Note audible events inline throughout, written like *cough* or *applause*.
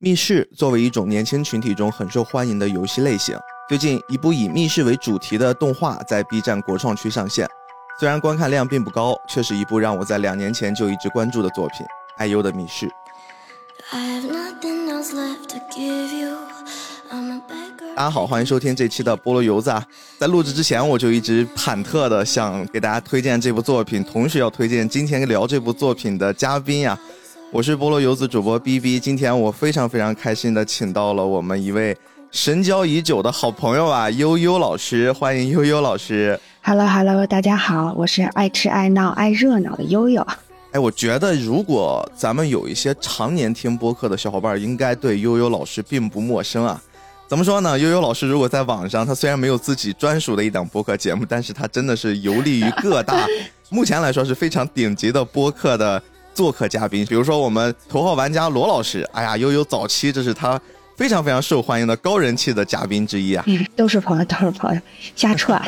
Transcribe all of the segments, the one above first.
密室作为一种年轻群体中很受欢迎的游戏类型，最近一部以密室为主题的动画在 B 站国创区上线。虽然观看量并不高，却是一部让我在两年前就一直关注的作品《爱优的密室》。大家好，欢迎收听这期的菠萝油子啊！在录制之前，我就一直忐忑的想给大家推荐这部作品，同时要推荐今天聊这部作品的嘉宾呀。我是菠萝游子主播 B B，今天我非常非常开心的请到了我们一位神交已久的好朋友啊，悠悠老师，欢迎悠悠老师。Hello Hello，大家好，我是爱吃爱闹爱热闹的悠悠。哎，我觉得如果咱们有一些常年听播客的小伙伴，应该对悠悠老师并不陌生啊。怎么说呢？悠悠老师如果在网上，他虽然没有自己专属的一档播客节目，但是他真的是游历于各大，*laughs* 目前来说是非常顶级的播客的。做客嘉宾，比如说我们头号玩家罗老师，哎呀，悠悠早期这是他非常非常受欢迎的高人气的嘉宾之一啊。嗯，都是朋友，都是朋友，瞎串。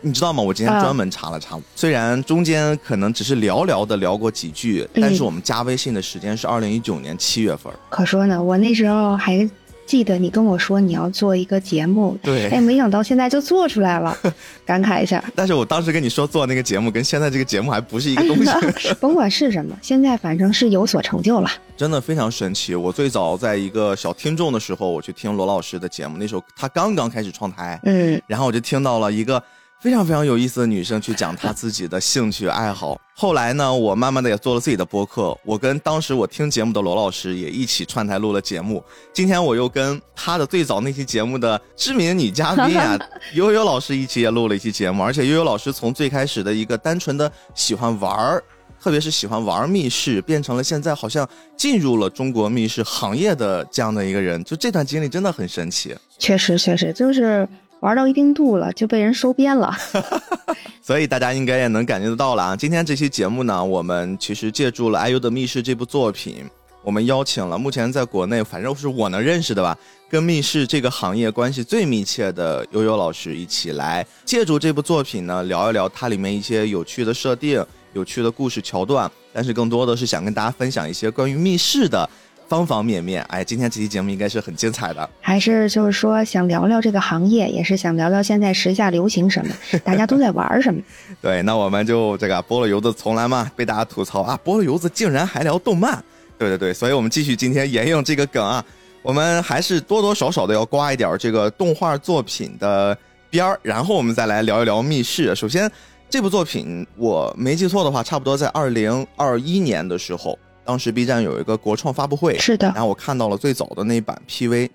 你知道吗？我今天专门查了查，虽然中间可能只是寥寥的聊过几句，但是我们加微信的时间是二零一九年七月份。可说呢，我那时候还。记得你跟我说你要做一个节目，对，哎，没想到现在就做出来了，*laughs* 感慨一下。但是我当时跟你说做那个节目，跟现在这个节目还不是一个东西。*laughs* 甭管是什么，现在反正是有所成就了，真的非常神奇。我最早在一个小听众的时候，我去听罗老师的节目，那时候他刚刚开始创台，嗯，然后我就听到了一个。非常非常有意思的女生去讲她自己的兴趣爱好。后来呢，我慢慢的也做了自己的播客。我跟当时我听节目的罗老师也一起串台录了节目。今天我又跟他的最早那期节目的知名女嘉宾啊 *laughs* 悠悠老师一起也录了一期节目。而且悠悠老师从最开始的一个单纯的喜欢玩儿，特别是喜欢玩密室，变成了现在好像进入了中国密室行业的这样的一个人。就这段经历真的很神奇。确实，确实就是。玩到一定度了，就被人收编了，*laughs* 所以大家应该也能感觉得到了啊。今天这期节目呢，我们其实借助了《IU 的密室》这部作品，我们邀请了目前在国内，反正是我能认识的吧，跟密室这个行业关系最密切的悠悠老师一起来，借助这部作品呢，聊一聊它里面一些有趣的设定、有趣的故事桥段，但是更多的是想跟大家分享一些关于密室的。方方面面，哎，今天这期节目应该是很精彩的。*laughs* 还是就是说，想聊聊这个行业，也是想聊聊现在时下流行什么，大家都在玩什么。*laughs* 对，那我们就这个菠萝油子从来嘛被大家吐槽啊，菠萝油子竟然还聊动漫。对对对，所以我们继续今天沿用这个梗啊，我们还是多多少少的要刮一点这个动画作品的边儿，然后我们再来聊一聊密室。首先，这部作品我没记错的话，差不多在二零二一年的时候。当时 B 站有一个国创发布会，是的，然后我看到了最早的那一版 PV，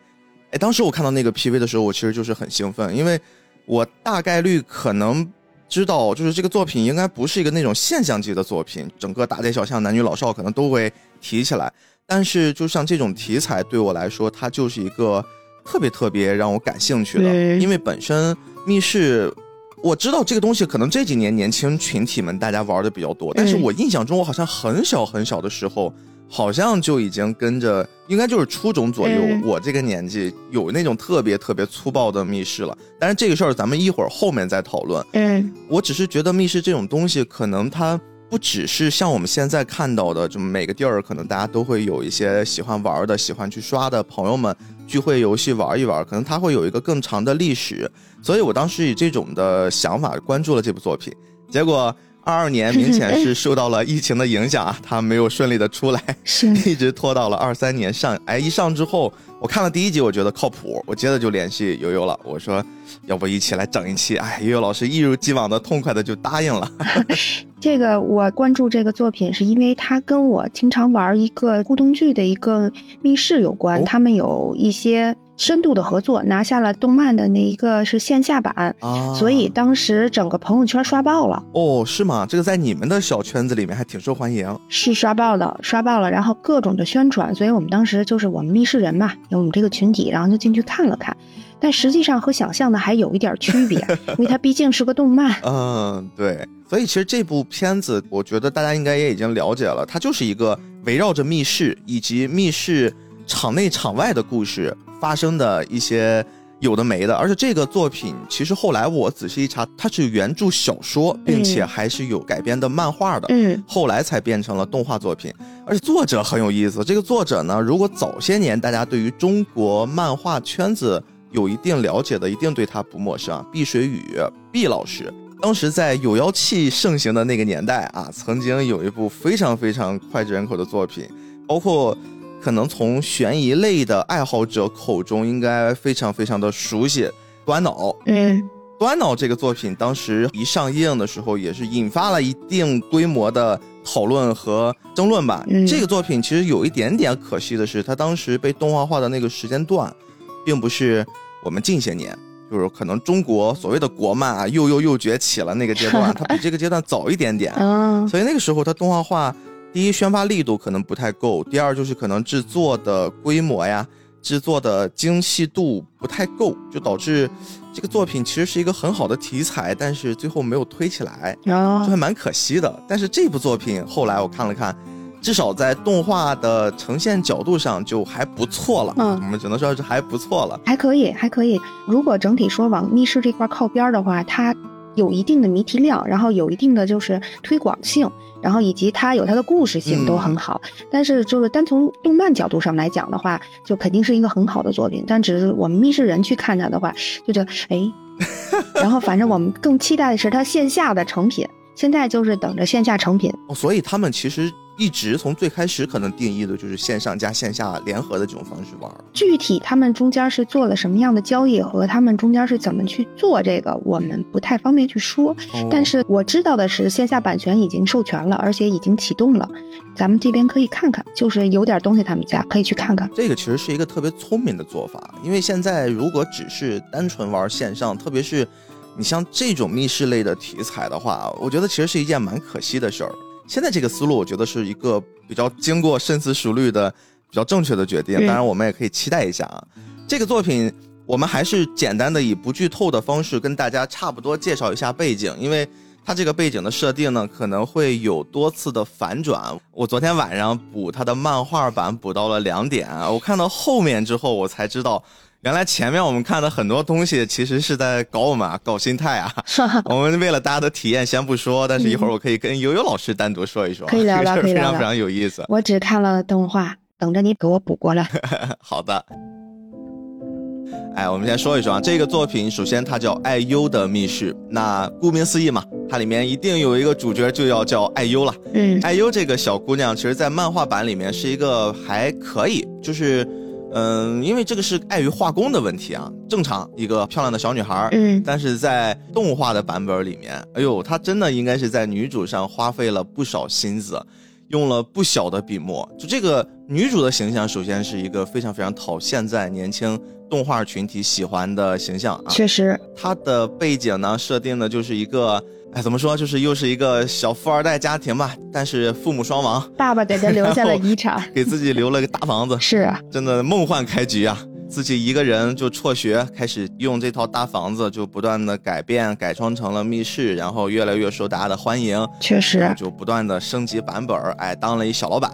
哎，当时我看到那个 PV 的时候，我其实就是很兴奋，因为我大概率可能知道，就是这个作品应该不是一个那种现象级的作品，整个大街小巷男女老少可能都会提起来，但是就像这种题材对我来说，它就是一个特别特别让我感兴趣的，因为本身密室。我知道这个东西可能这几年年轻群体们大家玩的比较多，但是我印象中我好像很小很小的时候，好像就已经跟着，应该就是初中左右，我这个年纪有那种特别特别粗暴的密室了。但是这个事儿咱们一会儿后面再讨论。嗯，我只是觉得密室这种东西，可能它不只是像我们现在看到的，就每个地儿可能大家都会有一些喜欢玩的、喜欢去刷的朋友们。聚会游戏玩一玩，可能它会有一个更长的历史，所以我当时以这种的想法关注了这部作品，结果二二年明显是受到了疫情的影响啊，他没有顺利的出来，*laughs* 是一直拖到了二三年上，哎，一上之后。我看了第一集，我觉得靠谱，我接着就联系悠悠了。我说，要不一起来整一期？哎，悠悠老师一如既往的痛快的就答应了。*laughs* 这个我关注这个作品，是因为它跟我经常玩一个互动剧的一个密室有关，他们有一些。深度的合作拿下了动漫的那一个是线下版，所以当时整个朋友圈刷爆了。哦，是吗？这个在你们的小圈子里面还挺受欢迎。是刷爆了，刷爆了，然后各种的宣传，所以我们当时就是我们密室人嘛，有我们这个群体，然后就进去看了看。但实际上和想象的还有一点区别，*laughs* 因为它毕竟是个动漫。嗯，对。所以其实这部片子，我觉得大家应该也已经了解了，它就是一个围绕着密室以及密室场内场外的故事。发生的一些有的没的。而且这个作品其实后来我仔细一查，它是原著小说，并且还是有改编的漫画的。嗯，后来才变成了动画作品。而且作者很有意思，这个作者呢，如果早些年大家对于中国漫画圈子有一定了解的，一定对他不陌生啊。碧水宇，毕老师，当时在有妖气盛行的那个年代啊，曾经有一部非常非常脍炙人口的作品，包括可能从悬疑类的爱好者口中应该非常非常的熟悉，《端脑》。嗯，端脑这个作品当时一上映的时候，也是引发了一定规模的讨论和争论吧。嗯这个作品其实有一点点可惜的是，它当时被动画化的那个时间段，并不是我们近些年，就是可能中国所谓的国漫啊又又又崛起了那个阶段，*laughs* 它比这个阶段早一点点。嗯，所以那个时候它动画化，第一宣发力度可能不太够，第二就是可能制作的规模呀、制作的精细度不太够，就导致这个作品其实是一个很好的题材，但是最后没有推起来，就还蛮可惜的。但是这部作品后来我看了看。至少在动画的呈现角度上就还不错了，嗯我们只能说是还不错了。还可以，还可以。如果整体说往密室这块靠边的话，它有一定的谜题量，然后有一定的就是推广性，然后以及它有它的故事性都很好。但是就是单从动漫角度上来讲的话，就肯定是一个很好的作品。但只是我们密室人去看它的话，就觉得哎，*laughs* 然后反正我们更期待的是它线下的成品。现在就是等着线下成品。哦，所以他们其实一直从最开始可能定义的就是线上加线下联合的这种方式玩儿。具体他们中间是做了什么样的交易和他们中间是怎么去做这个，我们不太方便去说。哦但是我知道的是，线下版权已经授权了，而且已经启动了，咱们这边可以看看，就是有点东西他们家可以去看看。这个其实是一个特别聪明的做法，因为现在如果只是单纯玩线上，特别是你像这种密室类的题材的话，我觉得其实是一件蛮可惜的事儿。现在这个思路，我觉得是一个比较经过深思熟虑的、比较正确的决定。嗯当然，我们也可以期待一下啊。这个作品，我们还是简单的以不剧透的方式跟大家差不多介绍一下背景，因为它这个背景的设定呢，可能会有多次的反转。我昨天晚上补它的漫画版，补到了两点，我看到后面之后，我才知道。原来前面我们看的很多东西，其实是在搞我们啊，搞心态啊。*laughs* 我们为了大家的体验，先不说，但是一会儿我可以跟悠悠老师单独说一说，可以聊聊非常非常有意思。我只看了动画，等着你给我补过来。*laughs* 好的。哎，我们先说一说啊，这个作品首先它叫《爱优的密室》，那顾名思义嘛，它里面一定有一个主角就要叫爱优了。嗯爱优这个小姑娘，其实在漫画版里面是一个还可以，就是，嗯，因为这个是碍于画工的问题啊，正常一个漂亮的小女孩儿，嗯但是在动画的版本里面，哎呦，她真的应该是在女主上花费了不少心思，用了不小的笔墨。就这个女主的形象，首先是一个非常非常讨现在年轻动画群体喜欢的形象啊。确实，她的背景呢，设定的就是一个，哎，怎么说，就是又是一个小富二代家庭吧，但是父母双亡，爸爸给他留下了遗产。给自己留了个大房子，*laughs* 是啊，真的梦幻开局啊！自己一个人就辍学，开始用这套大房子，就不断的改变、改装成了密室，然后越来越受大家的欢迎，确实，就不断的升级版本，哎，当了一小老板。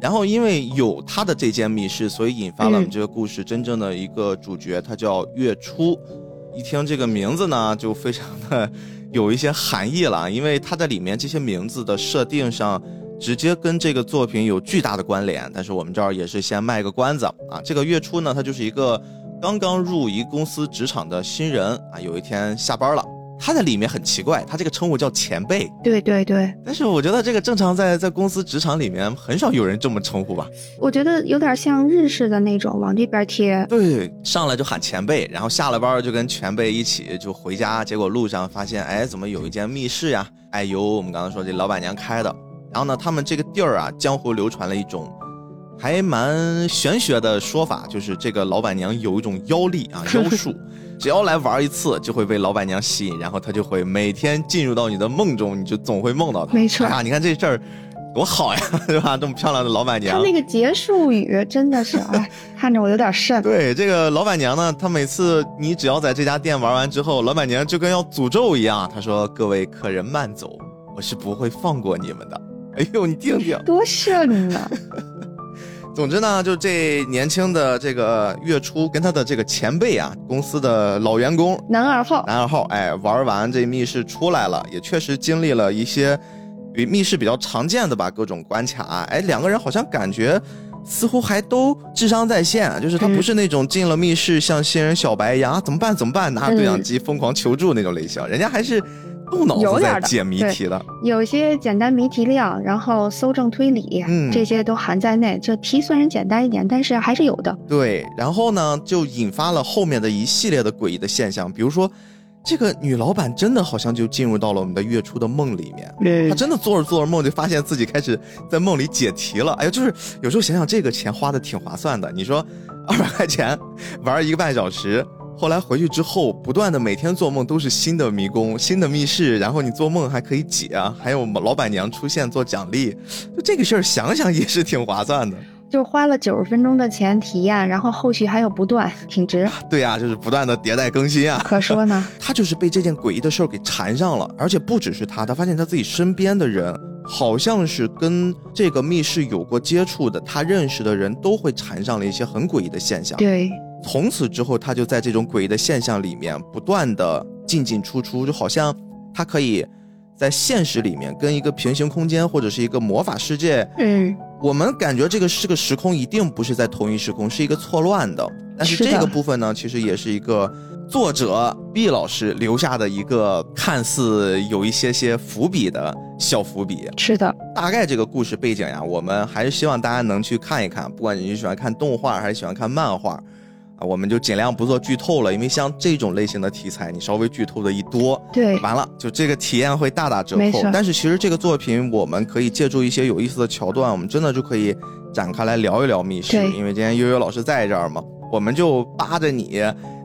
然后因为有他的这间密室，所以引发了我们嗯这个故事真正的一个主角，他叫月初。一听这个名字呢，就非常的有一些含义了，因为它在里面这些名字的设定上，直接跟这个作品有巨大的关联。但是我们这儿也是先卖个关子啊，这个月初呢，他就是一个刚刚入一公司职场的新人啊，有一天下班了，他在里面很奇怪，他这个称呼叫前辈。对对对，但是我觉得这个正常在在公司职场里面很少有人这么称呼吧？我觉得有点像日式的那种往这边贴。对，上来就喊前辈，然后下了班就跟前辈一起就回家，结果路上发现，哎，怎么有一间密室呀？哎，由我们刚刚说这老板娘开的。然后呢，他们这个地儿啊，江湖流传了一种还蛮玄学的说法，就是这个老板娘有一种妖力啊，*laughs* 妖术。只要来玩一次，就会被老板娘吸引，然后她就会每天进入到你的梦中，你就总会梦到她。没错哎呀，你看这事儿多好呀，对吧？这么漂亮的老板娘，他那个结束语真的是，哎，*laughs* 看着我有点瘆。对这个老板娘呢，她每次你只要在这家店玩完之后，老板娘就跟要诅咒一样，她说：“各位客人慢走，我是不会放过你们的。”哎呦，你听听，多瘆呐！*laughs* 总之呢，就这年轻的这个月初跟他的这个前辈啊，公司的老员工男二号，男二号，哎，玩完这密室出来了，也确实经历了一些比密室比较常见的吧各种关卡，哎，两个人好像感觉似乎还都智商在线，就是他不是那种进了密室像新人小白一样啊怎么办怎么办？拿着对讲机疯狂求助那种类型，人家还是。动脑子在解谜题的，有些简单谜题量，然后搜证推理，嗯，这些都含在内。这题虽然简单一点，但是还是有的。对，然后呢，就引发了后面的一系列的诡异的现象，比如说，这个女老板真的好像就进入到了我们的月初的梦里面，她真的做着做着梦，就发现自己开始在梦里解题了。哎呀，就是有时候想想，这个钱花的挺划算的。你说，二百块钱玩一个半小时。后来回去之后，不断的每天做梦都是新的迷宫、新的密室，然后你做梦还可以解啊，还有老板娘出现做奖励，就这个事儿想想也是挺划算的。就花了九十分钟的钱体验，然后后续还有不断，挺值。对呀，就是不断的迭代更新啊。可说呢，*laughs* 他就是被这件诡异的事儿给缠上了，而且不只是他，他发现他自己身边的人，好像是跟这个密室有过接触的，他认识的人都会缠上了一些很诡异的现象。对。从此之后，他就在这种诡异的现象里面不断的进进出出，就好像他可以在现实里面跟一个平行空间或者是一个魔法世界，嗯，我们感觉这个是个时空，一定不是在同一时空，是一个错乱的。但是这个部分呢，其实也是一个作者毕老师留下的一个看似有一些些伏笔的小伏笔。是的，大概这个故事背景呀，我们还是希望大家能去看一看，不管你是喜欢看动画还是喜欢看漫画。啊，我们就尽量不做剧透了，因为像这种类型的题材，你稍微剧透的一多，对，完了就这个体验会大打折扣。但是其实这个作品，我们可以借助一些有意思的桥段，我们真的就可以展开来聊一聊密室。因为今天悠悠老师在这儿嘛，我们就扒着你。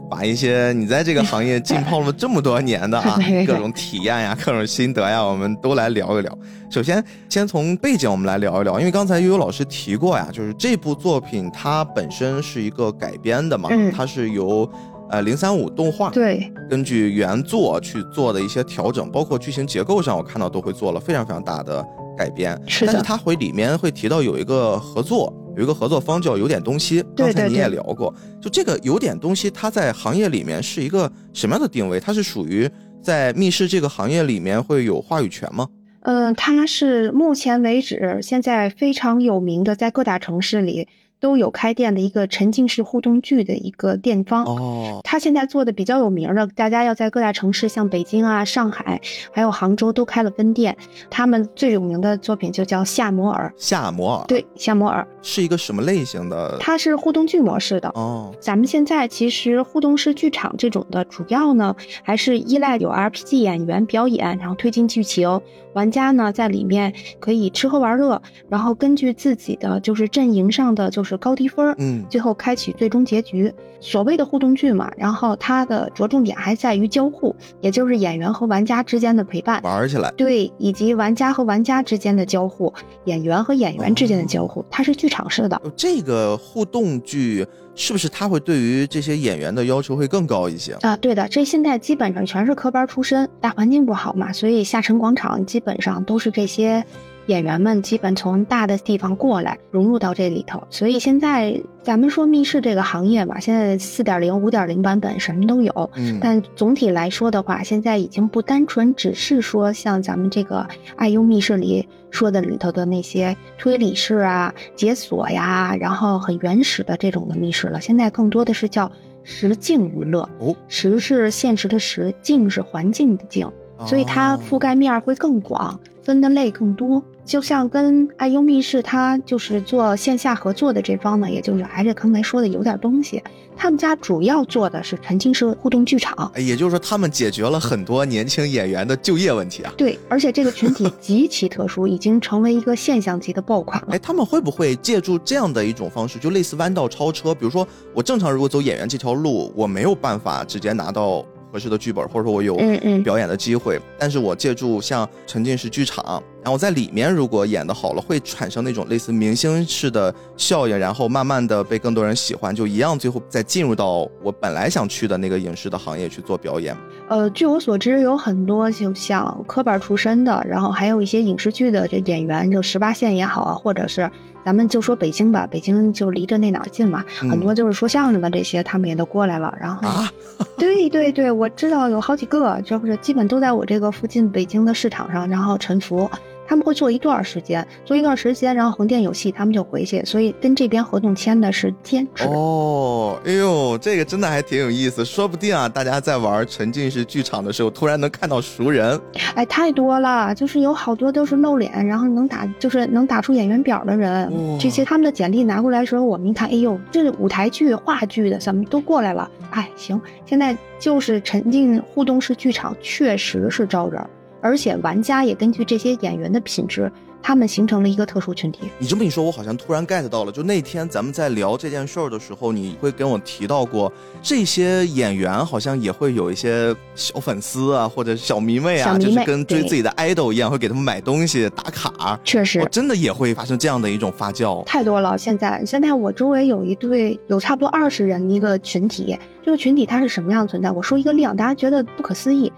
把一些你在这个行业浸泡了这么多年的啊，*laughs* 各种体验呀、各种心得呀，我们都来聊一聊。首先，先从背景我们来聊一聊，因为刚才悠悠老师提过呀，就是这部作品它本身是一个改编的嘛，它是由呃零三五动画对根据原作去做的一些调整，包括剧情结构上，我看到都会做了非常非常大的改编。是但是它会里面会提到有一个合作。有一个合作方叫有点东西，刚才你也聊过，就这个有点东西，它在行业里面是一个什么样的定位？它是属于在密室这个行业里面会有话语权吗？嗯，它是目前为止现在非常有名的，在各大城市里。都有开店的一个沉浸式互动剧的一个店方哦，他现在做的比较有名的，大家要在各大城市，像北京啊、上海，还有杭州都开了分店。他们最有名的作品就叫《夏摩尔》。夏摩尔，对，夏摩尔是一个什么类型的？它是互动剧模式的哦。咱们现在其实互动式剧场这种的，主要呢还是依赖有 RPG 演员表演，然后推进剧情。玩家呢，在里面可以吃喝玩乐，然后根据自己的就是阵营上的就是高低分，嗯，最后开启最终结局。所谓的互动剧嘛，然后它的着重点还在于交互，也就是演员和玩家之间的陪伴，玩起来。对，以及玩家和玩家之间的交互，演员和演员之间的交互，它是剧场式的。这个互动剧。是不是他会对于这些演员的要求会更高一些啊？对的，这现在基本上全是科班出身，大环境不好嘛，所以下沉广场基本上都是这些。演员们基本从大的地方过来，融入到这里头，所以现在咱们说密室这个行业吧，现在四点零、五点零版本什么都有。嗯，但总体来说的话，现在已经不单纯只是说像咱们这个爱优密室里说的里头的那些推理式啊、解锁呀，然后很原始的这种的密室了。现在更多的是叫实境娱乐。哦，实是现实的实，境是环境的境，所以它覆盖面会更广，分的类更多。就像跟爱优密室，他就是做线下合作的这方呢，也就是还是刚才说的有点东西。他们家主要做的是沉浸式互动剧场，也就是说，他们解决了很多年轻演员的就业问题啊。对，而且这个群体 *laughs* 极其特殊，已经成为一个现象级的爆款了。哎，他们会不会借助这样的一种方式，就类似弯道超车？比如说，我正常如果走演员这条路，我没有办法直接拿到。合适的剧本，或者说我有表演的机会，但是我借助像沉浸式剧场，然后在里面如果演的好了，会产生那种类似明星式的效应，然后慢慢的被更多人喜欢，就一样，最后再进入到我本来想去的那个影视的行业去做表演。呃，据我所知，有很多就像科班出身的，然后还有一些影视剧的这演员，就十八线也好啊，或者是咱们就说北京吧，北京就离着那哪儿近嘛，嗯很多就是说相声的这些，他们也都过来了。然后，啊，*laughs* *laughs* 对对对，我知道有好几个，这不是基本都在我这个附近北京的市场上，然后沉浮。他们会做一段时间，做一段时间，然后横店有戏，他们就回去，所以跟这边合同签的是兼职。哦，哎呦，这个真的还挺有意思，说不定啊，大家在玩沉浸式剧场的时候，突然能看到熟人。哎，太多了，就是有好多都是露脸，然后能打，就是能打出演员表的人哇。这些他们的简历拿过来的时候，我们一看，哎呦，这是舞台剧、话剧的，怎么都过来了？哎，行，现在就是沉浸互动式剧场，确实是招人，而且玩家也根据这些演员的品质，他们形成了一个特殊群体。你这么一说，我好像突然 get 到了。就那天咱们在聊这件事儿的时候，你会跟我提到过，这些演员好像也会有一些小粉丝啊，或者小迷妹啊，妹就是跟追自己的 idol 一样，会给他们买东西、打卡。确实哦，真的也会发生这样的一种发酵。太多了。现在现在我周围有一对有差不多二十人一个群体，这个群体它是什么样的存在？我说一个量，大家觉得不可思议。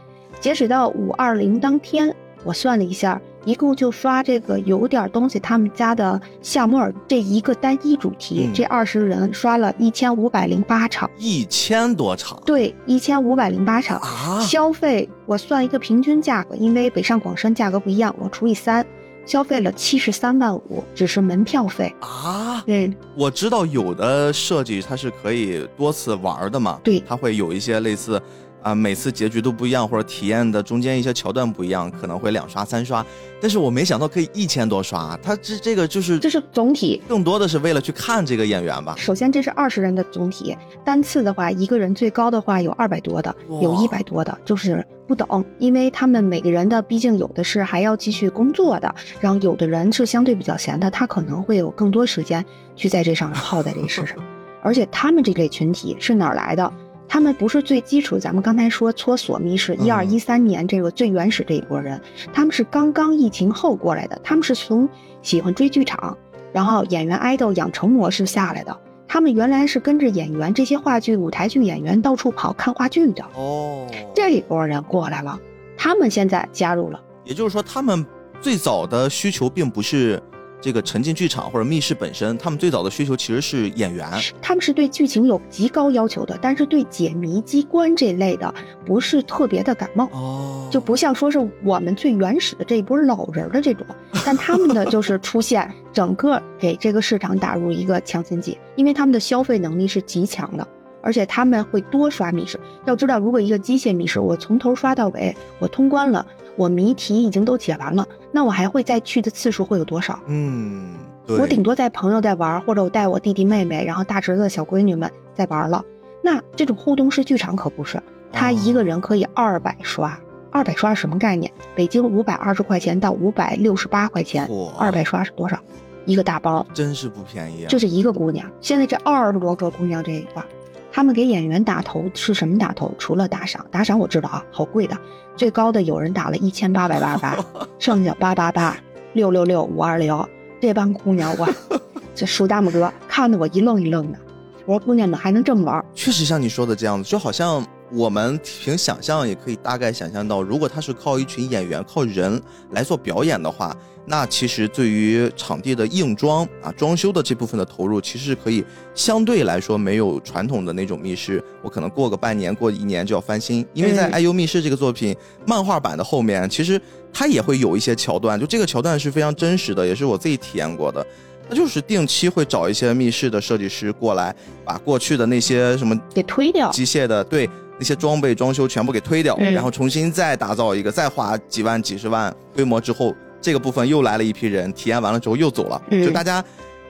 截止到五二零当天，我算了一下，一共就刷这个有点东西他们家的夏目尔这一个单一主题，嗯这二十人刷了一千五百零八场，一千多场对，一千五百零八场。啊！消费我算一个平均价格，因为北上广深价格不一样，我除以三，消费了七十三万五，只是门票费。啊，对，我知道有的设计它是可以多次玩的嘛，对它会有一些类似啊、每次结局都不一样，或者体验的中间一些桥段不一样，可能会两刷三刷。但是我没想到可以一千多刷，它这这个就是这是总体。更多的是为了去看这个演员吧。首先，这是二十人的总体，单次的话，一个人最高的话有二百多的，有一百多的，就是不等，因为他们每个人的，毕竟有的是还要继续工作的，然后有的人是相对比较闲的，他可能会有更多时间去在这上耗在这事上，*laughs* 而且他们这类群体是哪儿来的？他们不是最基础，咱们刚才说搓索密室，嗯一二一三年这个最原始这一波人，他们是刚刚疫情后过来的，他们是从喜欢追剧场，然后演员 idol 养成模式下来的。他们原来是跟着演员这些话剧、舞台剧演员到处跑看话剧的，哦，这一波人过来了，他们现在加入了。也就是说，他们最早的需求并不是这个沉浸剧场或者密室本身，他们最早的需求其实是演员。他们是对剧情有极高要求的，但是对解谜机关这类的不是特别的感冒。哦，就不像说是我们最原始的这一波老人的这种，*laughs* 但他们的就是出现，整个给这个市场打入一个强心剂，因为他们的消费能力是极强的，而且他们会多刷密室。要知道，如果一个机械密室我从头刷到尾，我通关了，我谜题已经都解完了，那我还会再去的次数会有多少？嗯，我顶多带朋友在玩，或者我带我弟弟妹妹，然后大侄子、小闺女们在玩了。那这种互动式剧场可不是，他一个人可以二百刷。二百刷是什么概念？北京五百二十块钱到五百六十八块钱，嚯二百刷是多少？一个大包，真是不便宜啊。就是一个姑娘。现在这二十多个姑娘这一块，他们给演员打头是什么打头？除了打赏，打赏我知道啊，好贵的，最高的有人打了一千八百八十八，*laughs* 剩下八八八、六六六、五二零，这帮姑娘哇，*laughs* 这数大拇哥，看得我一愣一愣的。我说姑娘们还能这么玩？确实像你说的这样子，就好像我们凭想象也可以大概想象到，如果他是靠一群演员、靠人来做表演的话，那其实对于场地的硬装啊、装修的这部分的投入，其实是可以相对来说没有传统的那种密室，我可能过个半年、过一年就要翻新，因为在嗯《IU 密室》这个作品漫画版的后面，其实它也会有一些桥段，就这个桥段是非常真实的，也是我自己体验过的。那就是定期会找一些密室的设计师过来，把过去的那些什么给推掉。机械的对那些装备装修全部给推掉，嗯然后重新再打造一个，再花几万几十万规模之后，这个部分又来了一批人，体验完了之后又走了，嗯就大家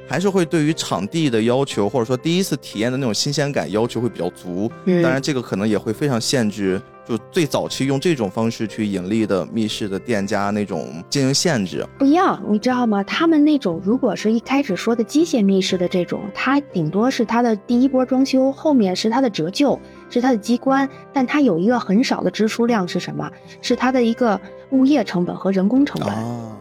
还是会对于场地的要求，或者说第一次体验的那种新鲜感要求会比较足。嗯当然，这个可能也会非常限制，就最早期用这种方式去盈利的密室的店家那种经营限制。不一样，你知道吗？他们那种如果是一开始说的机械密室的这种，它顶多是它的第一波装修，后面是它的折旧，是它的机关，但它有一个很少的支出量是什么？是它的一个物业成本和人工成本。啊，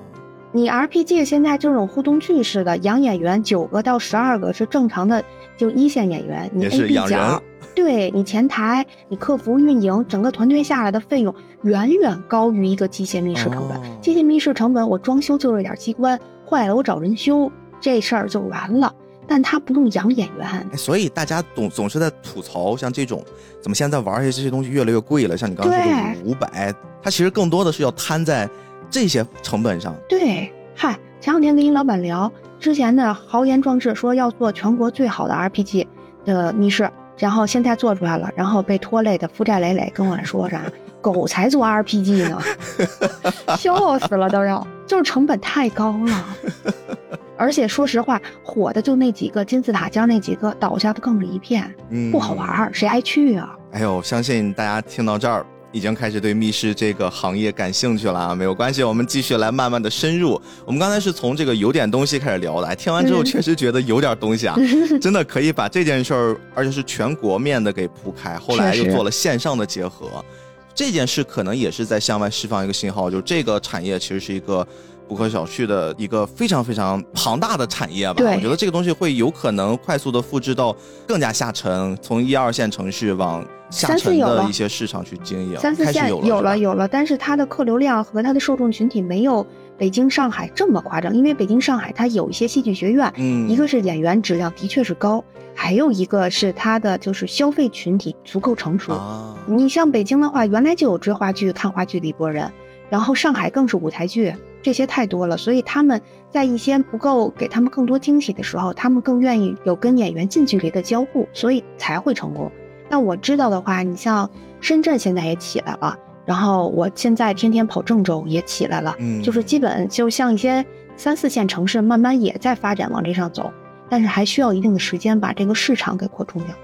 你 RPG 现在这种互动剧式的养演员九个到十二个是正常的就一线演员，你也是 A、B 养人角，对你前台、你客服、运营，整个团队下来的费用远远高于一个机械密室成本。哦机械密室成本，我装修就是点机关坏了，我找人修，这事儿就完了。但他不用养演员，哎，所以大家总总是在吐槽，像这种怎么现在玩一些这些东西越来越贵了，像你刚刚说的对五百，它其实更多的是要摊在这些成本上。对，嗨，前两天跟一老板聊，之前的豪言壮志说要做全国最好的 RPG 的密室，然后现在做出来了，然后被拖累的负债累累，跟我说啥，狗才做 RPG 呢，*laughs* 笑死了都要，就是成本太高了。*laughs* 而且说实话，火的就那几个金字塔尖那几个，倒下的更是一片，嗯，不好玩。儿，谁爱去啊？哎呦，相信大家听到这儿。已经开始对密室这个行业感兴趣了啊，没有关系，我们继续来慢慢的深入。我们刚才是从这个有点东西开始聊的，哎，听完之后嗯确实觉得有点东西啊，*laughs* 真的可以把这件事儿，而且是全国面的给铺开。后来又做了线上的结合，这件事可能也是在向外释放一个信号，就这个产业其实是一个不可小觑的一个非常非常庞大的产业吧。对我觉得这个东西会有可能快速的复制到更加下沉，从一二线城市往下沉有了的一些市场去经营。三四线开始有有了有了，但是它的客流量和它的受众群体没有北京、上海这么夸张，因为北京、上海它有一些戏剧学院，嗯，一个是演员质量的确是高，还有一个是它的就是消费群体足够成熟。啊，你像北京的话，原来就有追话剧、看话剧的一波人，然后上海更是舞台剧，这些太多了，所以他们在一些不够给他们更多惊喜的时候，他们更愿意有跟演员近距离的交互，所以才会成功。那我知道的话，你像深圳现在也起来了，然后我现在天天跑郑州也起来了，嗯，就是基本就像一些三四线城市，慢慢也在发展往这上走，但是还需要一定的时间把这个市场给扩充掉，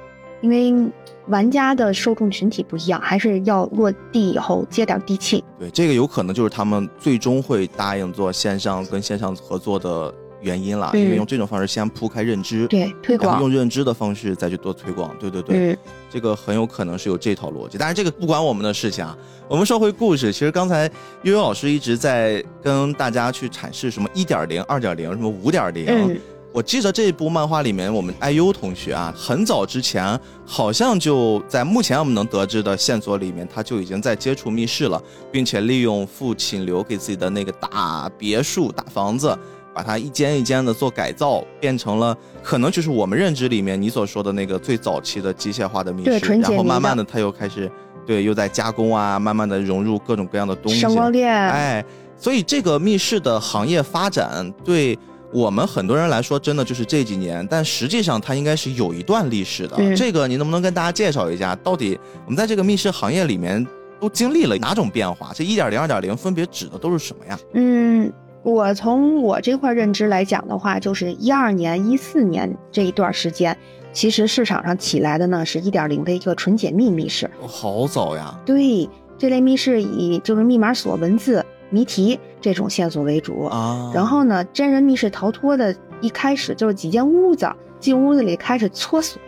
因为玩家的受众群体不一样，还是要落地以后接点地气。对这个有可能就是他们最终会答应做线上跟线上合作的原因了，嗯因为用这种方式先铺开认知，对，推广然后用，认知的方式再去做推广。对对对，嗯，这个很有可能是有这套逻辑，但是这个不关我们的事情啊。我们说回故事，其实刚才悠悠老师一直在跟大家去阐释什么一点零、二点零、什么五点零。嗯，我记得这一部漫画里面，我们 IU 同学啊，很早之前好像就在目前我们能得知的线索里面，他就已经在接触密室了，并且利用父亲留给自己的那个大别墅、大房子，把它一间一间的做改造，变成了可能就是我们认知里面你所说的那个最早期的机械化的密室，然后慢慢的他又开始对又在加工啊，慢慢的融入各种各样的东西，哎，所以这个密室的行业发展对我们很多人来说，真的就是这几年，但实际上它应该是有一段历史的。嗯这个您能不能跟大家介绍一下，到底我们在这个密室行业里面都经历了哪种变化？这一点零、二点零分别指的都是什么呀？嗯，我从我这块认知来讲的话，就是一二年、一四年这一段时间，其实市场上起来的呢是一点零的一个纯解密密室。哦好早呀！对，这类密室以就是密码锁、文字、谜题这种线索为主。啊，然后呢，真人密室逃脱的一开始就是几间屋子，进屋子里开始搓锁。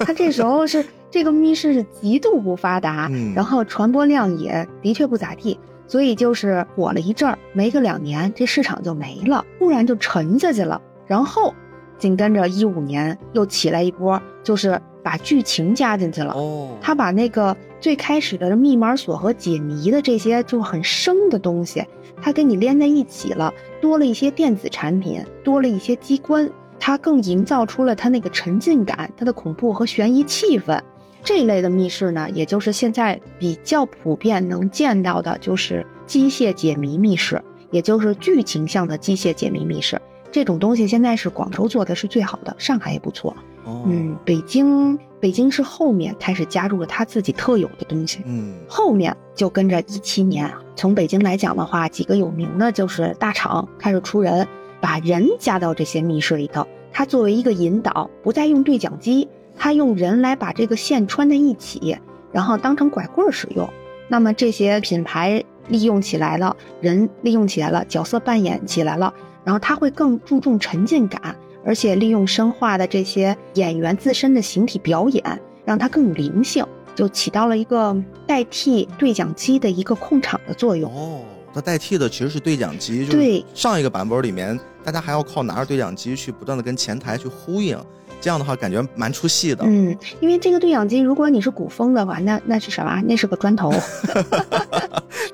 他这时候是这个密室是极度不发达，嗯然后传播量也的确不咋地，所以就是火了一阵儿，没个两年，这市场就没了，突然就沉下去了。然后紧跟着一五年又起来一波，就是把剧情加进去了。哦，他把那个最开始的密码锁和解谜的这些就很生的东西，它给你连在一起了，多了一些电子产品，多了一些机关，它更营造出了它那个沉浸感，它的恐怖和悬疑气氛。这一类的密室呢，也就是现在比较普遍能见到的，就是机械解谜密室，也就是剧情向的机械解谜密室。这种东西现在是广州做的是最好的，上海也不错。嗯，北京北京市后面开始加入了他自己特有的东西，嗯后面就跟着一七年，从北京来讲的话，几个有名的就是大厂开始出人，把人加到这些密室里头，他作为一个引导，不再用对讲机，他用人来把这个线穿在一起，然后当成拐棍儿使用。那么这些品牌利用起来了，人利用起来了，角色扮演起来了，然后他会更注重沉浸感，而且利用生化的这些演员自身的形体表演，让它更有灵性，就起到了一个代替对讲机的一个控场的作用。哦，它代替的其实是对讲机，就是对上一个版本里面，大家还要靠拿着对讲机去不断的跟前台去呼应，这样的话感觉蛮出戏的。嗯，因为这个对讲机，如果你是古风的话，那那是什么？那是个砖头。*laughs* *laughs*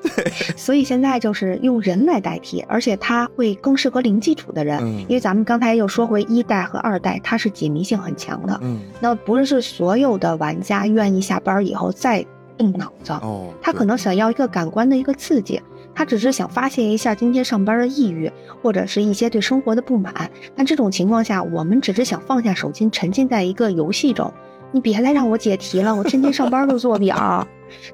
*laughs* 对，*laughs* 所以现在就是用人来代替，而且它会更适合零基础的人，嗯因为咱们刚才又说回一代和二代，它是解谜性很强的。嗯，那不是所有的玩家愿意下班以后再动脑子，哦，他可能想要一个感官的一个刺激，他只是想发泄一下今天上班的抑郁，或者是一些对生活的不满。但这种情况下，我们只是想放下手机，沉浸在一个游戏中。你别再让我解题了，我天天上班都做表。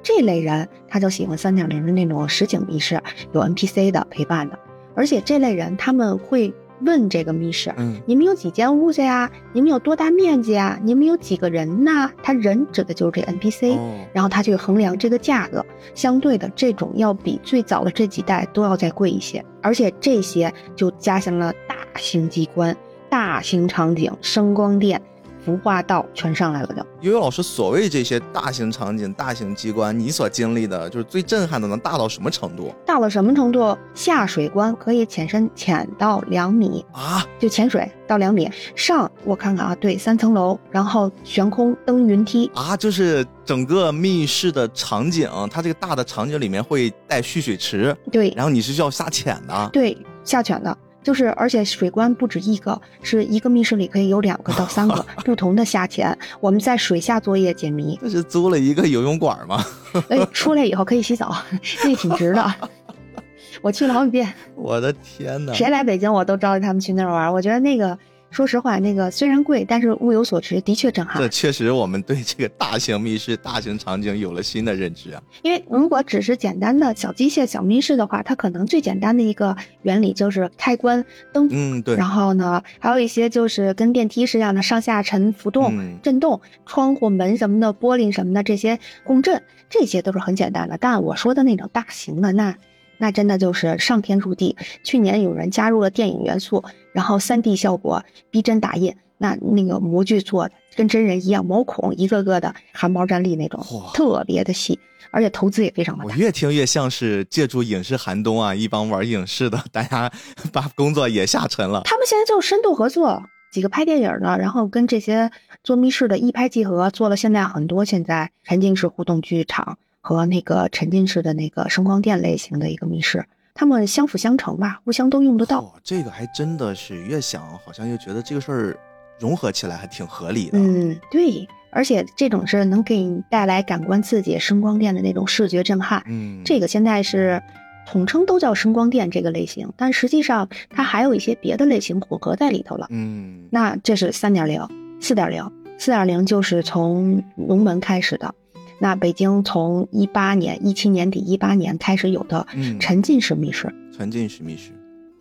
这类人他就喜欢三点零的那种实景密室，有 NPC 的陪伴的，而且这类人他们会问这个密室，嗯你们有几间屋子呀？你们有多大面积呀？你们有几个人呐？他人指的就是这 NPC，、哦然后他去衡量这个价格，相对的这种要比最早的这几代都要再贵一些，而且这些就加上了大型机关、大型场景、声光电、服化道全上来了的。悠悠老师，所谓这些大型场景、大型机关，你所经历的，就是最震撼的，能大到什么程度大到什么程度？下水关可以潜深潜到两米，啊？就潜水到两米。上我看看啊，对，三层楼，然后悬空登云梯，啊，就是整个密室的场景，它这个大的场景里面会带蓄水池，对，然后你是需要下潜的。对，下潜的，就是而且水关不止一个，是一个密室里可以有两个到三个 *laughs* 不同的下潜。我们在水下作业解谜，这是租了一个游泳馆吗？*laughs* 哎，出来以后可以洗澡，那挺值的。*laughs* 我去了好几遍，我的天哪！谁来北京我都招待他们去那儿玩。我觉得那个，说实话，那个虽然贵，但是物有所值，的确震撼这。确实，我们对这个大型密室、大型场景有了新的认知啊。因为如果只是简单的小机械、小密室的话，它可能最简单的一个原理就是开关、灯嗯，对然，后呢，还有一些就是跟电梯是一样的上下沉、浮动、嗯震动，窗户、门什么的、玻璃什么的这些共振，这些都是很简单的。但我说的那种大型的，那那真的就是上天入地。去年有人加入了电影元素，然后 3D 效果、逼真打印，那那个模具做的跟真人一样，毛孔一个个的汗毛站立那种，特别的细，而且投资也非常的大。我越听越像是借助影视寒冬啊，一帮玩影视的，大家把工作也下沉了。他们现在就深度合作，几个拍电影的，然后跟这些做密室的一拍即合，做了现在很多现在沉浸式互动剧场和那个沉浸式的那个声光电类型的一个密室，他们相辅相成吧，互相都用得到。哦，这个还真的是越想好像又觉得这个事儿融合起来还挺合理的。嗯，对，而且这种是能给你带来感官刺激、声光电的那种视觉震撼。嗯，这个现在是统称都叫声光电这个类型，但实际上它还有一些别的类型混合在里头了。嗯，那这是三点零、四点零，四点零就是从龙门开始的。那北京从一八年、一七年底、一八年开始有的嗯沉浸式密室。沉浸式密室。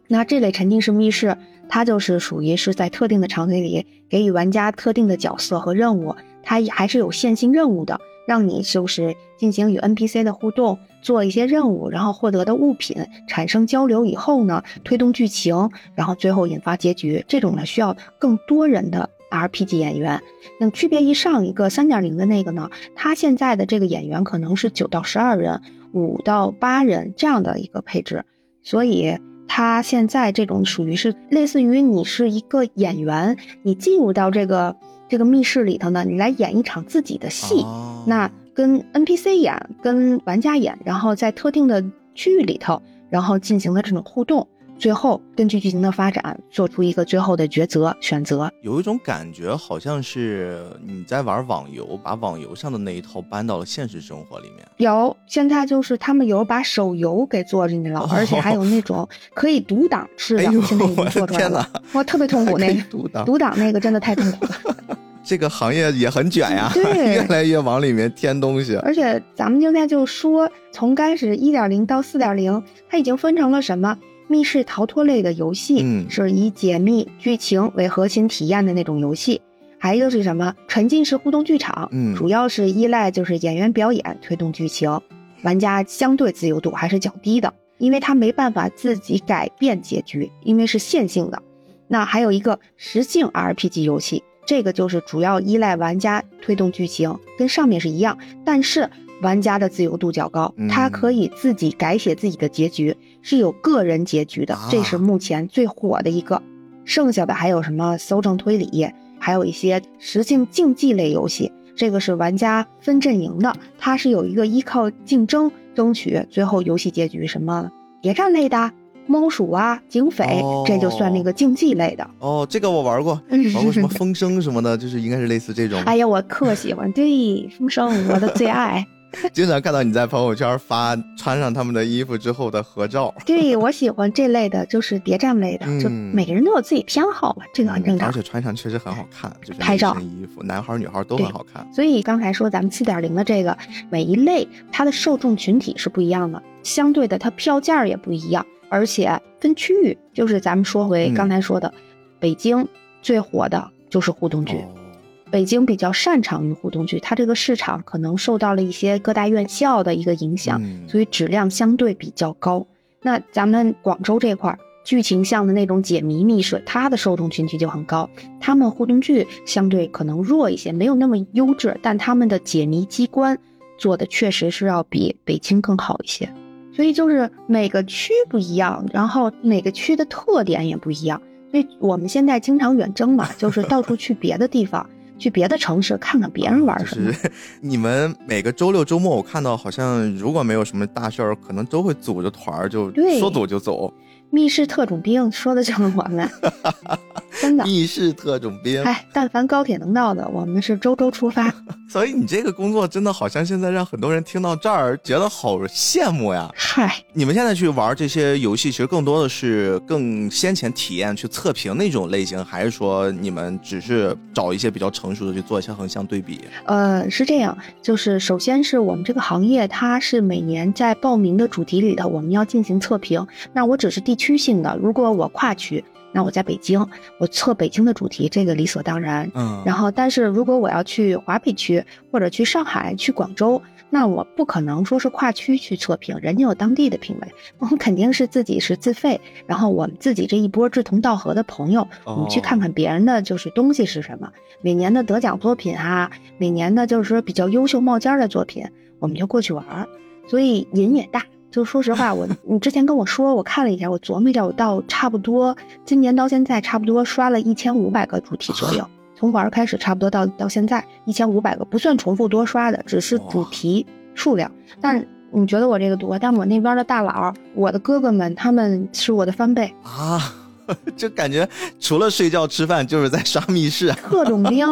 那这类沉浸式密室，它就是属于是在特定的场景里给予玩家特定的角色和任务，它还是有线性任务的，让你就是进行与 NPC 的互动，做一些任务，然后获得的物品产生交流以后呢，推动剧情，然后最后引发结局。这种呢需要更多人的 RPG 演员。那区别于上一个三点零的那个呢，它现在的这个演员可能是九到十二人，五到八人这样的一个配置，所以。它现在这种属于是类似于你是一个演员，你进入到这个这个密室里头呢，你来演一场自己的戏，哦那跟 NPC 演，跟玩家演，然后在特定的区域里头，然后进行的这种互动，最后根据剧情的发展做出一个最后的抉择选择。有一种感觉，好像是你在玩网游，把网游上的那一套搬到了现实生活里面。有，现在就是他们有把手游给做进去了，哦而且还有那种可以独挡式的，哎呦现在已经我天做出来了哪。哇，特别痛苦那个读档读档那个真的太痛苦了。*laughs* 这个行业也很卷呀，*laughs* 对越来越往里面添东西。而且咱们现在就说，从开始一点零到四点零，它已经分成了什么密室逃脱类的游戏，嗯。是以解密剧情为核心体验的那种游戏；还有一个是什么沉浸式互动剧场，嗯。主要是依赖就是演员表演推动剧情，玩家相对自由度还是较低的，因为他没办法自己改变结局，因为是线性的。那还有一个实境 RPG 游戏，这个就是主要依赖玩家推动剧情，跟上面是一样，但是玩家的自由度较高嗯，他可以自己改写自己的结局，是有个人结局的啊，这是目前最火的一个。剩下的还有什么搜证推理，还有一些实境竞技类游戏。这个是玩家分阵营的，它是有一个依靠竞争争取最后游戏结局，什么谍战类的。猫鼠啊，警匪，这就算那个竞技类的哦。这个我玩过，玩过什么风声什么的，就是应该是类似这种。哎呀，我特喜欢，对风声，我的最爱。*laughs* 经常看到你在朋友圈发穿上他们的衣服之后的合照。对，我喜欢这类的，就是谍战类的，就每个人都有自己偏好嘛，这个很正常。而且穿上确实很好看，就是拍照衣服，男孩女孩都很好看。所以刚才说咱们七点零的这个，每一类它的受众群体是不一样的，相对的它票价也不一样。而且分区域，就是咱们说回刚才说的，北京最火的就是互动剧，北京比较擅长于互动剧，它这个市场可能受到了一些各大院校的一个影响，所以质量相对比较高。那咱们广州这块剧情向的那种解谜密室，它的受众群体就很高，他们互动剧相对可能弱一些，没有那么优质，但他们的解谜机关做的确实是要比北京更好一些。所以就是每个区不一样，然后每个区的特点也不一样。所以我们现在经常远征嘛，就是到处去别的地方，去别的城市看看别人玩什么。你们每个周六周末，我看到好像如果没有什么大事儿，可能都会组着团儿，就说走就走。密室特种兵说的就是我们，*laughs* 真的。密室特种兵，哎，但凡高铁能到的，我们是周周出发。*laughs* 所以你这个工作真的好像现在让很多人听到这儿觉得好羡慕呀。嗨，你们现在去玩这些游戏，其实更多的是更先前体验去测评那种类型，还是说你们只是找一些比较成熟的去做一些横向对比？呃，是这样，就是首先是我们这个行业，它是每年在报名的主题里头，我们要进行测评。那我只是第。区性的，如果我跨区，那我在北京，我测北京的主题，这个理所当然。嗯，然后，但是如果我要去华北区，或者去上海、去广州，那我不可能说是跨区去测评，人家有当地的评委，*laughs* 我们肯定是自己是自费，然后我们自己这一波志同道合的朋友，我们去看看别人的就是东西是什么，每年的得奖作品啊，每年的就是说比较优秀冒尖的作品，我们就过去玩儿，所以瘾也大。就说实话，我你之前跟我说，我看了一下，我琢磨一下，我到差不多今年到现在，差不多刷了一千五百个主题左右，从玩开始，差不多到到现在一千五百个，不算重复多刷的，只是主题数量。但你觉得我这个多？但我那边的大佬，我的哥哥们，他们是我的翻倍啊。*laughs* 就感觉除了睡觉吃饭就是在刷密室。*laughs* 特种兵，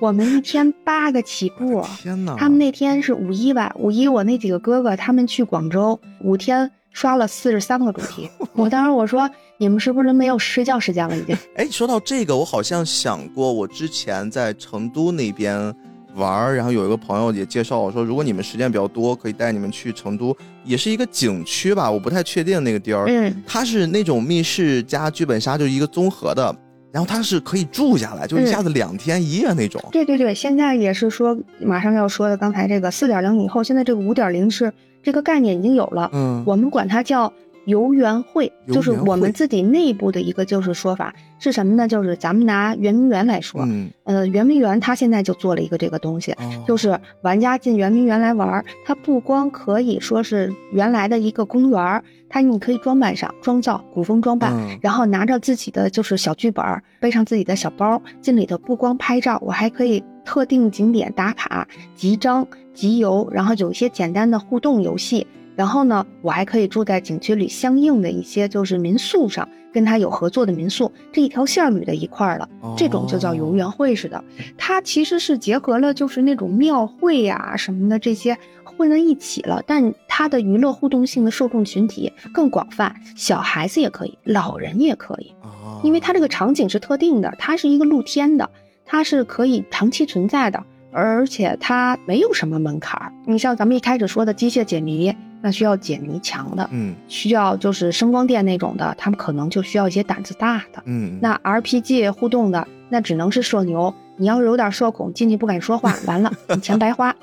我们一天八个起步。天哪！他们那天是五一吧？五一我那几个哥哥他们去广州，五天刷了四十三个主题。*laughs* 我当时我说，你们是不是没有睡觉时间了？已经。哎，说到这个，我好像想过，我之前在成都那边。玩儿，然后有一个朋友也介绍我说，如果你们时间比较多，可以带你们去成都，也是一个景区吧，我不太确定那个地儿。嗯，它是那种密室加剧本杀，就是一个综合的，然后它是可以住下来，就一下子两天一夜那种。对对对，现在也是说马上要说的，刚才这个四点零以后，现在这个五点零是这个概念已经有了。嗯，我们管它叫。游园会就是我们自己内部的一个就是说法是什么呢？就是咱们拿圆明园来说，嗯，呃，圆明园它现在就做了一个这个东西，就是玩家进圆明园来玩，它不光可以说是原来的一个公园，它你可以装扮上装造古风装扮，然后拿着自己的就是小剧本，背上自己的小包进里头，不光拍照，我还可以特定景点打卡、集章、集邮，然后有一些简单的互动游戏。然后呢，我还可以住在景区里相应的一些就是民宿上，跟他有合作的民宿，这一条线捋在一块儿了，这种就叫游园会似的。它其实是结合了就是那种庙会呀什么的这些混在一起了，但它的娱乐互动性的受众群体更广泛，小孩子也可以，老人也可以，因为它这个场景是特定的，它是一个露天的，它是可以长期存在的，而且它没有什么门槛儿。你像咱们一开始说的机械解谜。那需要解谜强的，嗯，需要就是声光电那种的，他们可能就需要一些胆子大的，嗯。那 RPG 互动的，那只能是社牛。你要是有点社恐，进去不敢说话，*laughs* 完了，你钱白花。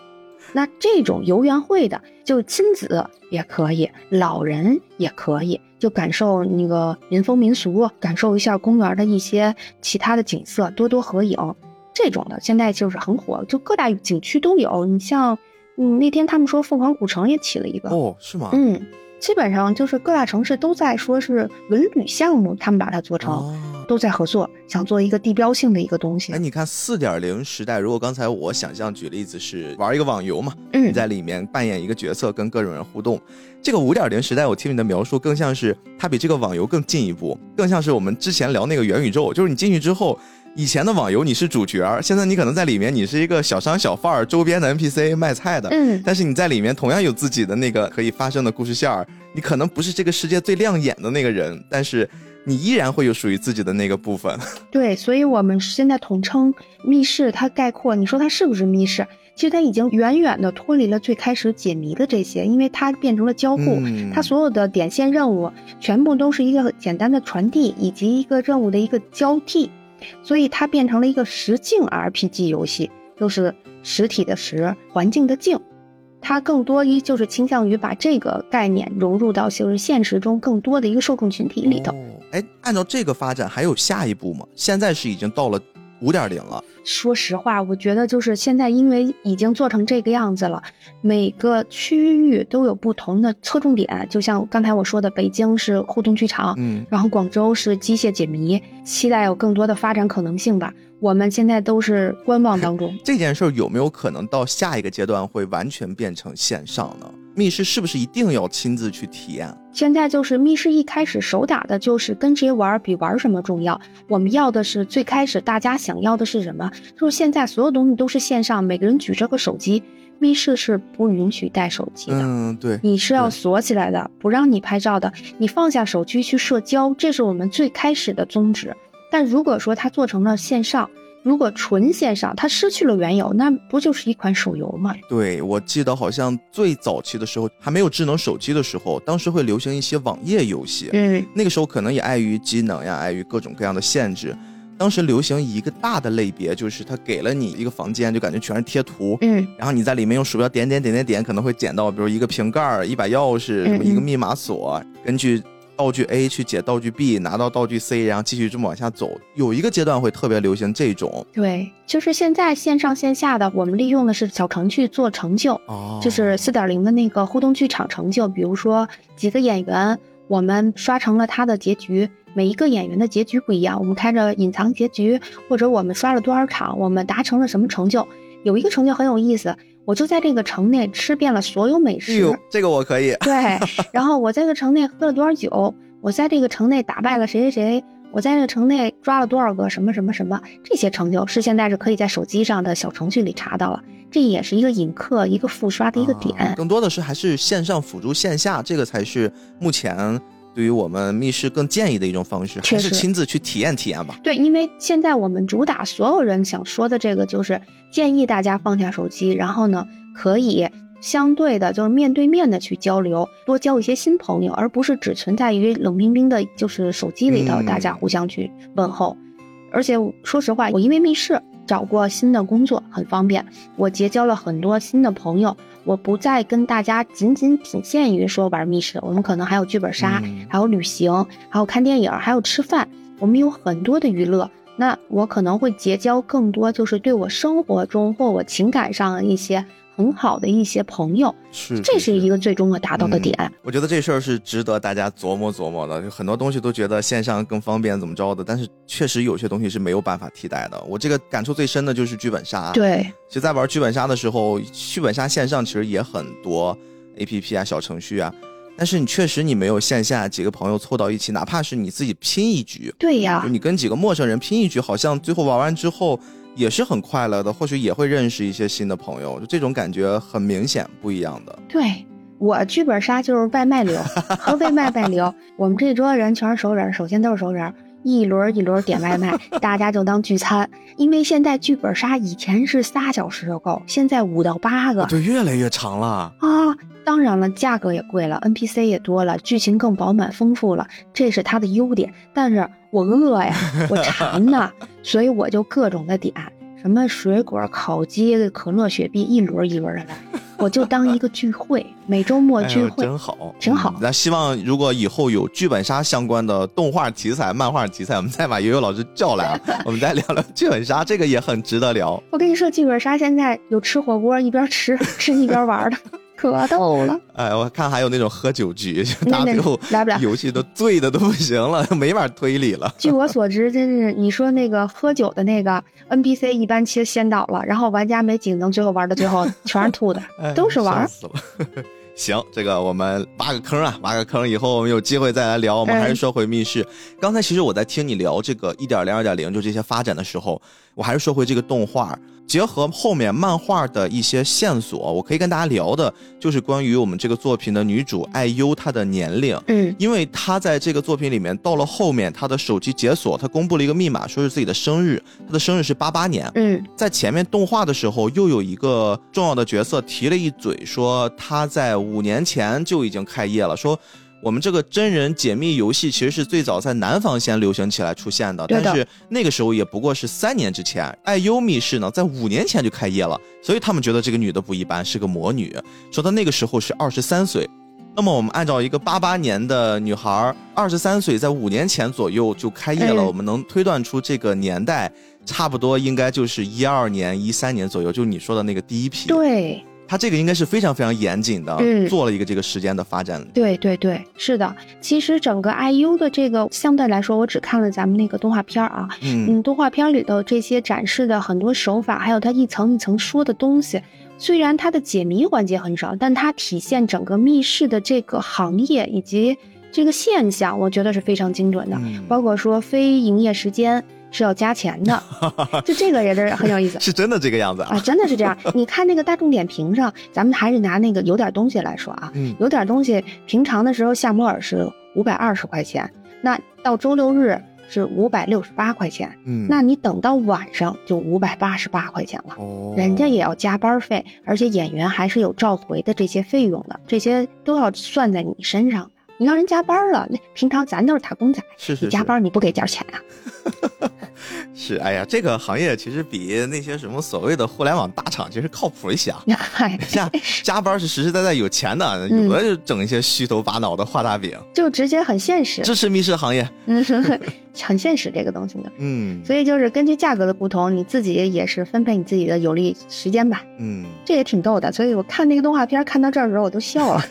那这种游园会的，就亲子也可以，老人也可以，就感受那个民风民俗，感受一下公园的一些其他的景色，多多合影。这种的现在就是很火，就各大景区都有。你像。嗯，那天他们说凤凰古城也起了一个哦，是吗？嗯，基本上就是各大城市都在说是文旅项目，他们把它做成。都在合作，想做一个地标性的一个东西哎，。你看四点零时代，如果刚才我想象举例子是玩一个网游嘛，嗯你在里面扮演一个角色，跟各种人互动。这个五点零时代，我听你的描述更像是它比这个网游更进一步，更像是我们之前聊那个元宇宙，就是你进去之后。以前的网游你是主角，现在你可能在里面你是一个小商小贩儿，周边的 NPC 卖菜的，嗯，但是你在里面同样有自己的那个可以发生的故事线儿，你可能不是这个世界最亮眼的那个人，但是你依然会有属于自己的那个部分。*laughs* 对，所以我们现在统称密室，它概括，你说它是不是密室？其实它已经远远的脱离了最开始解谜的这些，因为它变成了交互，嗯它所有的点线任务全部都是一个简单的传递，以及一个任务的一个交替，所以它变成了一个实境 RPG 游戏，就是实体的实，环境的境。它更多一就是倾向于把这个概念融入到就是现实中更多的一个受众群体里头。哦哎，按照这个发展，还有下一步吗？现在是已经到了五点零了。说实话，我觉得就是现在，因为已经做成这个样子了，每个区域都有不同的侧重点。就像刚才我说的，北京是互动剧场，嗯，然后广州是机械解谜，期待有更多的发展可能性吧。我们现在都是观望当中。*laughs* 这件事儿有没有可能到下一个阶段会完全变成线上呢？密室是不是一定要亲自去体验？现在就是密室一开始手打的就是跟谁玩儿比玩什么重要。我们要的是最开始大家想要的是什么？就是现在所有东西都是线上，每个人举着个手机，密室是不允许带手机的。嗯，对，你是要锁起来的，不让你拍照的。你放下手机去社交，这是我们最开始的宗旨。但如果说它做成了线上，如果纯线上，它失去了原有，那不就是一款手游吗？对，我记得好像最早期的时候还没有智能手机的时候，当时会流行一些网页游戏。嗯那个时候可能也碍于机能呀，碍于各种各样的限制。当时流行一个大的类别，就是它给了你一个房间，就感觉全是贴图，嗯然后你在里面用鼠标点点点点点，可能会捡到，比如一个瓶盖、一把钥匙、什么嗯一个密码锁，根据道具 A 去解道具 B，拿到道具 C，然后继续这么往下走。有一个阶段会特别流行这种对，就是现在线上线下的，我们利用的是小程序做成就，哦就是四点零的那个互动剧场成就，比如说几个演员，我们刷成了他的结局，每一个演员的结局不一样，我们开着隐藏结局，或者我们刷了多少场，我们达成了什么成就。有一个成就很有意思，我就在这个城内吃遍了所有美哎食，呦，这个我可以。对，然后我在这个城内喝了多少酒，我在这个城内打败了谁谁谁，我在这个城内抓了多少个什么什么什么，这些成就是现在是可以在手机上的小程序里查到了，这也是一个引客、一个复刷的一个点。啊更多的是还是线上辅助线下，这个才是目前对于我们密室更建议的一种方式，还是亲自去体验体验吧。对，因为现在我们主打所有人想说的这个，就是建议大家放下手机，然后呢，可以相对的，就是面对面的去交流，多交一些新朋友，而不是只存在于冷冰冰的，就是手机里头嗯大家互相去问候。而且说实话，我因为密室找过新的工作，很方便，我结交了很多新的朋友。我不再跟大家仅仅仅限于说玩密室，我们可能还有剧本杀，嗯还有旅行，还有看电影，还有吃饭，我们有很多的娱乐。那我可能会结交更多，就是对我生活中或我情感上一些很好的一些朋友，是，这是一个。最终的达到的点。我觉得这事儿是值得大家琢磨琢磨的。就很多东西都觉得线上更方便，怎么着的，但是确实有些东西是没有办法替代的。我这个感触最深的就是剧本杀。，对，其实，在玩剧本杀的时候，剧本杀线上其实也很多 A P P 啊、小程序啊，但是你确实你没有线下几个朋友凑到一起，哪怕是你自己拼一局，对呀就，你跟几个陌生人拼一局，好像最后玩完之后也是很快乐的，或许也会认识一些新的朋友，就这种感觉很明显不一样的。对。我剧本杀就是外卖流，和外卖流？*laughs* 我们这桌人全是熟人，首先都是熟人，一轮一轮点外卖，*laughs* 大家就当聚餐。因为现在剧本杀以前是仨小时就够，现在五到八个，就，越来越长了。啊，当然了，价格也贵了，NPC 也多了，剧情更饱满丰富了，这是它的优点。但是我饿呀，我馋呐，*laughs* 所以我就各种的点，什么水果、烤鸡、可乐、雪碧，一轮一轮的来，*laughs* 我就当一个聚会，*laughs* 每周末聚会。真好，挺好嗯那希望如果以后有剧本杀相关的动画题材、漫画题材，我们再把悠悠老师叫来啊，*laughs* 我们再聊聊剧本杀，这个也很值得聊。我跟你说，剧本杀现在有吃火锅一边吃吃一边玩的，可逗了。哎，我看还有那种喝酒局，就那那大最后来不了。游戏都醉的都不行了，*laughs* 没法推理了。据我所知，真是你说那个喝酒的那个 NPC 一般其实先倒了，然后玩家没几个能最后玩到最后 *laughs* 全是吐的，哎都是玩儿死了。*laughs* 行，这个我们挖个坑啊，挖个坑，以后我们有机会再来聊。我们还是说回密室。刚才其实我在听你聊这个一点零、二点零，就这些发展的时候，我还是说回这个动画，结合后面漫画的一些线索，我可以跟大家聊的，就是关于我们这个作品的女主爱优她的年龄。嗯因为她在这个作品里面，到了后面，她的手机解锁，她公布了一个密码，说是自己的生日，她的生日是八八年。嗯在前面动画的时候，又有一个重要的角色提了一嘴，说她在五年前就已经开业了，说我们这个真人解密游戏其实是最早在南方先流行起来出现的，的但是那个时候也不过是三年之前。爱优密室呢，在五年前就开业了，所以他们觉得这个女的不一般，是个魔女，说她那个时候是二十三岁。那么我们按照一个八八年的女孩，二十三岁，在五年前左右就开业了，嗯我们能推断出这个年代差不多应该就是一二年、一三年左右，就是你说的那个第一批。，对它这个应该是非常非常严谨的，嗯做了一个这个时间的发展。对对对，是的。其实整个 IU 的这个相对来说，我只看了咱们那个动画片儿啊，嗯嗯，动画片里头这些展示的很多手法，还有它一层一层说的东西，虽然它的解谜环节很少，但它体现整个密室的这个行业以及这个现象，我觉得是非常精准的。嗯包括说非营业时间是要加钱的，*laughs* 就这个也是很有意思。*laughs* 是真的这个样子啊，啊。真的是这样。你看那个大众点评上，咱们还是拿那个有点东西来说啊，嗯有点东西，平常的时候夏摩尔是五百二十块钱，那到周六日是五百六十八块钱，嗯，那你等到晚上就五百八十八块钱了。哦，人家也要加班费，而且演员还是有召回的这些费用的，这些都要算在你身上的。你让人加班了，那平常咱都是打工仔，是是你加班你不给点钱啊？*laughs* 是，哎呀，这个行业其实比那些什么所谓的互联网大厂其实靠谱一些啊。*laughs* 嗨，像加班是实实在在有钱的，嗯有的就整一些虚头巴脑的画大饼，就直接很现实，支持密室行业。*laughs* 嗯，很现实这个东西呢。嗯所以就是根据价格的不同，你自己也是分配你自己的有利时间吧，嗯，这也挺逗的。所以我看那个动画片看到这儿的时候，我都笑了。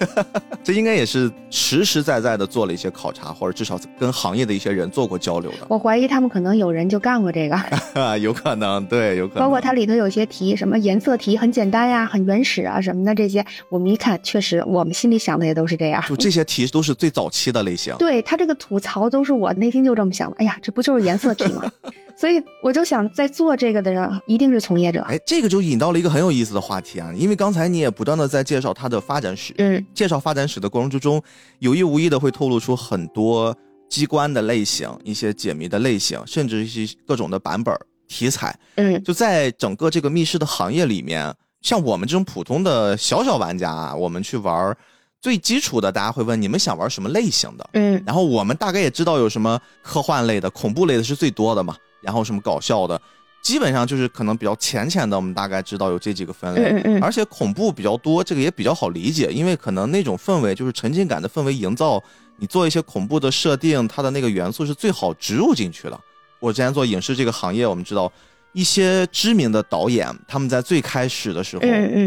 这应该也是实实在在的做了一些考察，或者至少跟行业的一些人做过交流的我怀疑他们可能有人就干过这个，*laughs* 有可能，对，有可能。包括它里头有些题，什么颜色题很简单呀、很原始啊什么的这些，我们一看，确实我们心里想的也都是这样。就这些题都是最早期的类型。对他这个吐槽都是我内心就这么想的，哎呀，这不就是颜色题吗？*laughs* 所以我就想，在做这个的人一定是从业者。哎，这个就引到了一个很有意思的话题啊，因为刚才你也不断的在介绍它的发展史，嗯介绍发展史的过程之中，有意无意的会透露出很多机关的类型、一些解谜的类型，甚至一些各种的版本题材。嗯就在整个这个密室的行业里面，像我们这种普通的小小玩家啊，我们去玩最基础的，大家会问你们想玩什么类型的？嗯然后我们大概也知道有什么科幻类的、恐怖类的是最多的嘛，然后什么搞笑的，基本上就是可能比较浅浅的，我们大概知道有这几个分类。嗯嗯嗯，而且恐怖比较多，这个也比较好理解，因为可能那种氛围就是沉浸感的氛围营造，你做一些恐怖的设定，它的那个元素是最好植入进去的。我之前做影视这个行业，我们知道一些知名的导演，他们在最开始的时候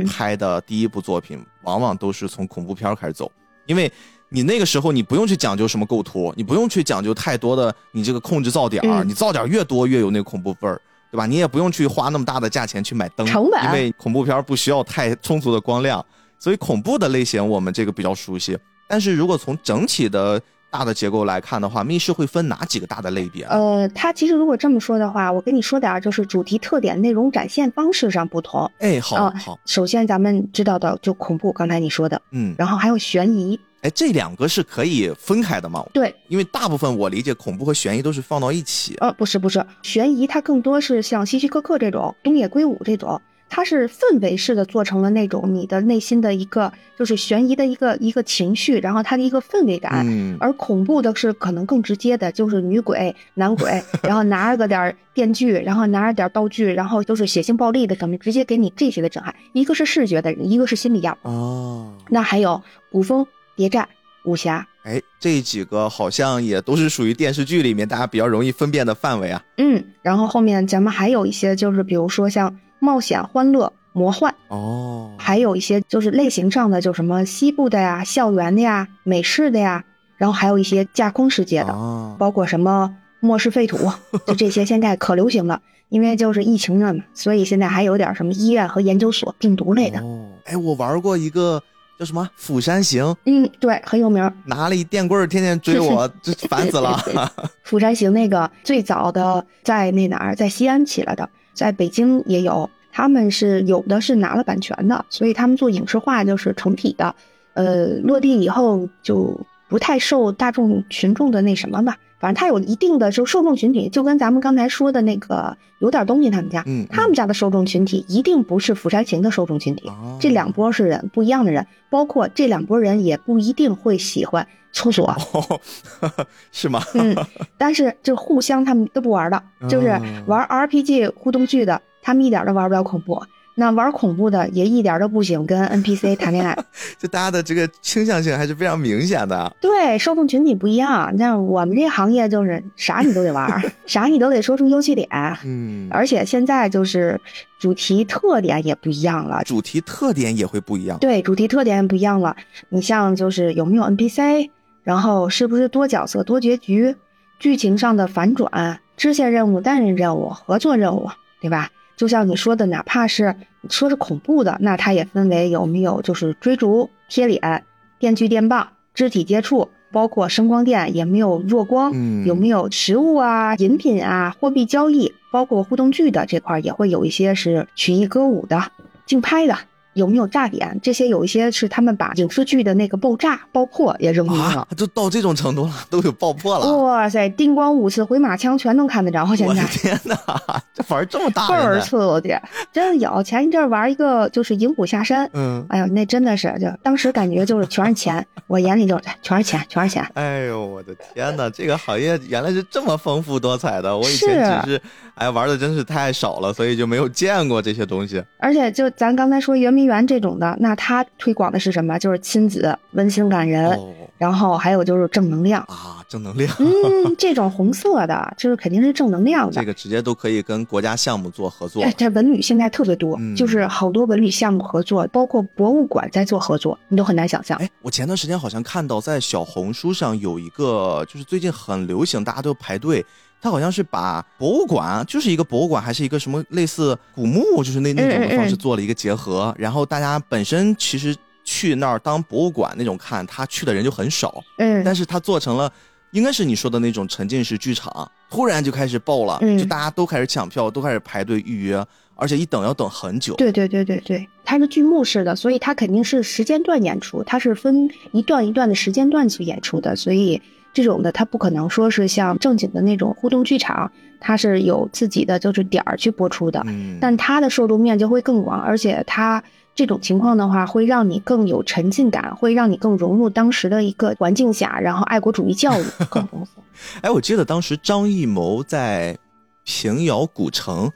拍的第一部作品，往往都是从恐怖片开始走，因为你那个时候你不用去讲究什么构图，你不用去讲究太多的你这个控制噪点儿，嗯你噪点儿越多越有那个恐怖味儿。对吧？你也不用去花那么大的价钱去买灯，成本因为恐怖片不需要太充足的光亮，所以恐怖的类型我们这个比较熟悉。但是如果从整体的大的结构来看的话，密室会分哪几个大的类别呢？呃，它其实如果这么说的话，我跟你说点儿，就是主题特点、内容展现方式上不同。哎，好呃好，首先咱们知道的就恐怖，刚才你说的，嗯，然后还有悬疑，哎，这两个是可以分开的吗？对，因为大部分我理解恐怖和悬疑都是放到一起。呃，不是不是，悬疑它更多是像希区柯克这种、东野圭吾这种，它是氛围式的做成了那种你的内心的一个就是悬疑的一个一个情绪，然后它的一个氛围感。嗯，而恐怖的是可能更直接的，就是女鬼、男鬼，*laughs* 然后拿着个点儿电锯，然后拿着点儿道具，然后都是血腥暴力的，什么直接给你这些的震撼。一个是视觉的，一个是心理样。哦，那还有古风、谍战、武侠，哎，这几个好像也都是属于电视剧里面大家比较容易分辨的范围啊。嗯，然后后面咱们还有一些就是比如说像冒险、欢乐、魔幻哦，还有一些就是类型上的，就什么西部的呀、校园的呀、美式的呀，然后还有一些架空世界的，啊包括什么末世废土，*laughs* 就这些现在可流行了。因为就是疫情了嘛，所以现在还有点什么医院和研究所病毒类的。哦，哎，我玩过一个叫什么《釜山行》，嗯，对，很有名儿。拿了一电棍儿天天追我，这烦死了。*laughs*《釜山行》那个最早的在那哪儿，在西安起来的，在北京也有。他们是有的是拿了版权的，所以他们做影视化就是成体的。呃，落地以后就不太受大众群众的那什么吧。反正他有一定的就受众群体，就跟咱们刚才说的那个有点东西他们家，嗯，他们家的受众群体一定不是《釜山行》的受众群体。哦这两波是人不一样的人，包括这两波人也不一定会喜欢厕所。哦，*laughs* 是吗？嗯，但是就互相他们都不玩的，就是嗯玩 RPG 互动剧的，他们一点都玩不了恐怖。那玩恐怖的也一点都不行跟 NPC *laughs* 谈恋爱。就大家的这个倾向性还是非常明显的。对，受众群体不一样。那我们这行业就是啥你都得玩，*laughs* 啥你都得说出优缺点。嗯，而且现在就是主题特点也不一样了。主题特点也会不一样。对，主题特点不一样了。你像就是有没有 NPC，然后是不是多角色多结局，剧情上的反转，支线任务、单人任务、合作任务，对吧？就像你说的，哪怕是说是恐怖的，那它也分为有没有就是追逐、贴脸、电锯电棒、肢体接触，包括声光电，也没有弱光，嗯有没有食物啊、饮品啊、货币交易，包括互动剧的这块儿也会有一些是曲艺歌舞的、竞拍的。有没有炸点？这些有一些是他们把影视剧的那个爆炸、爆破也扔进去了啊。，都到这种程度了，都有爆破了。哇塞，叮咣五次回马枪全能看得着，现我的在天哪，*laughs* 这玩儿这么大倍儿？刺激，真的有。前一阵玩一个就是《银虎下山》，嗯，哎呦，那真的是就当时感觉就是全是钱，我眼里就是全是钱，全是钱。*laughs* 哎呦，我的天哪！这个行业原来是这么丰富多彩的，我以前是只是哎玩的真是太少了，所以就没有见过这些东西。而且就咱刚才说圆明园这种的，那它推广的是什么？就是亲子、温馨感人，哦然后还有就是正能量。啊，正能量，嗯，这种红色的，就是肯定是正能量的这。个直接都可以跟国家项目做合作哎，。这文旅现在特别多，嗯就是好多文旅项目合作，包括博物馆在做合作，你都很难想象。哎，我前段时间好像看到在小红书上有一个，就是最近很流行，大家都排队。他好像是把博物馆，就是一个博物馆，还是一个什么类似古墓，就是那那种的方式做了一个结合。然后大家本身其实去那儿当博物馆那种看，他去的人就很少，嗯，但是他做成了。应该是你说的那种沉浸式剧场，突然就开始爆了，嗯就大家都开始抢票，都开始排队预约，而且一等要等很久。对对对对对，它是剧目式的，所以它肯定是时间段演出，它是分一段一段的时间段去演出的，所以这种的它不可能说是像正经的那种互动剧场，它是有自己的就是点儿去播出的，嗯，但它的受众面就会更广，而且它这种情况的话，会让你更有沉浸感，会让你更融入当时的一个环境下，然后爱国主义教育更丰富。*laughs* 哎，我记得当时张艺谋在平遥古城，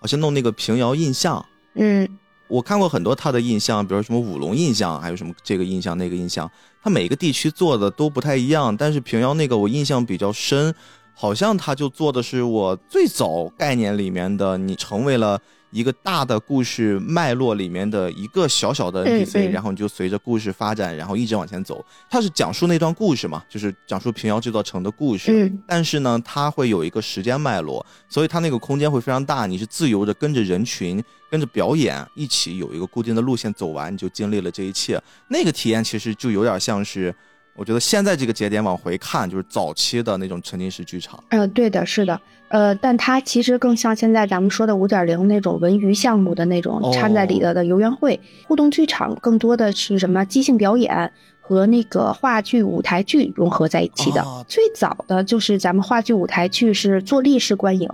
好像弄那个平遥印象，嗯我看过很多他的印象，比如什么舞龙印象，还有什么这个印象那个印象，他每个地区做的都不太一样，但是平遥那个我印象比较深，好像他就做的是我最早概念里面的，你成为了。一个大的故事脉络里面的一个小小的嗯 NPC，、嗯然后你就随着故事发展，然后一直往前走。它是讲述那段故事嘛，就是讲述平遥这座城的故事。嗯但是呢，它会有一个时间脉络，所以它那个空间会非常大，你是自由的跟着人群、跟着表演一起有一个固定的路线走完，你就经历了这一切。那个体验其实就有点像是，我觉得现在这个节点往回看，就是早期的那种沉浸式剧场。呃，对的，是的，呃，但它其实更像现在咱们说的五点零那种文娱项目的那种哦掺在里头的游园会、互动剧场，更多的是什么即兴表演和那个话剧、舞台剧融合在一起的。哦最早的就是咱们话剧、舞台剧是坐立式观影，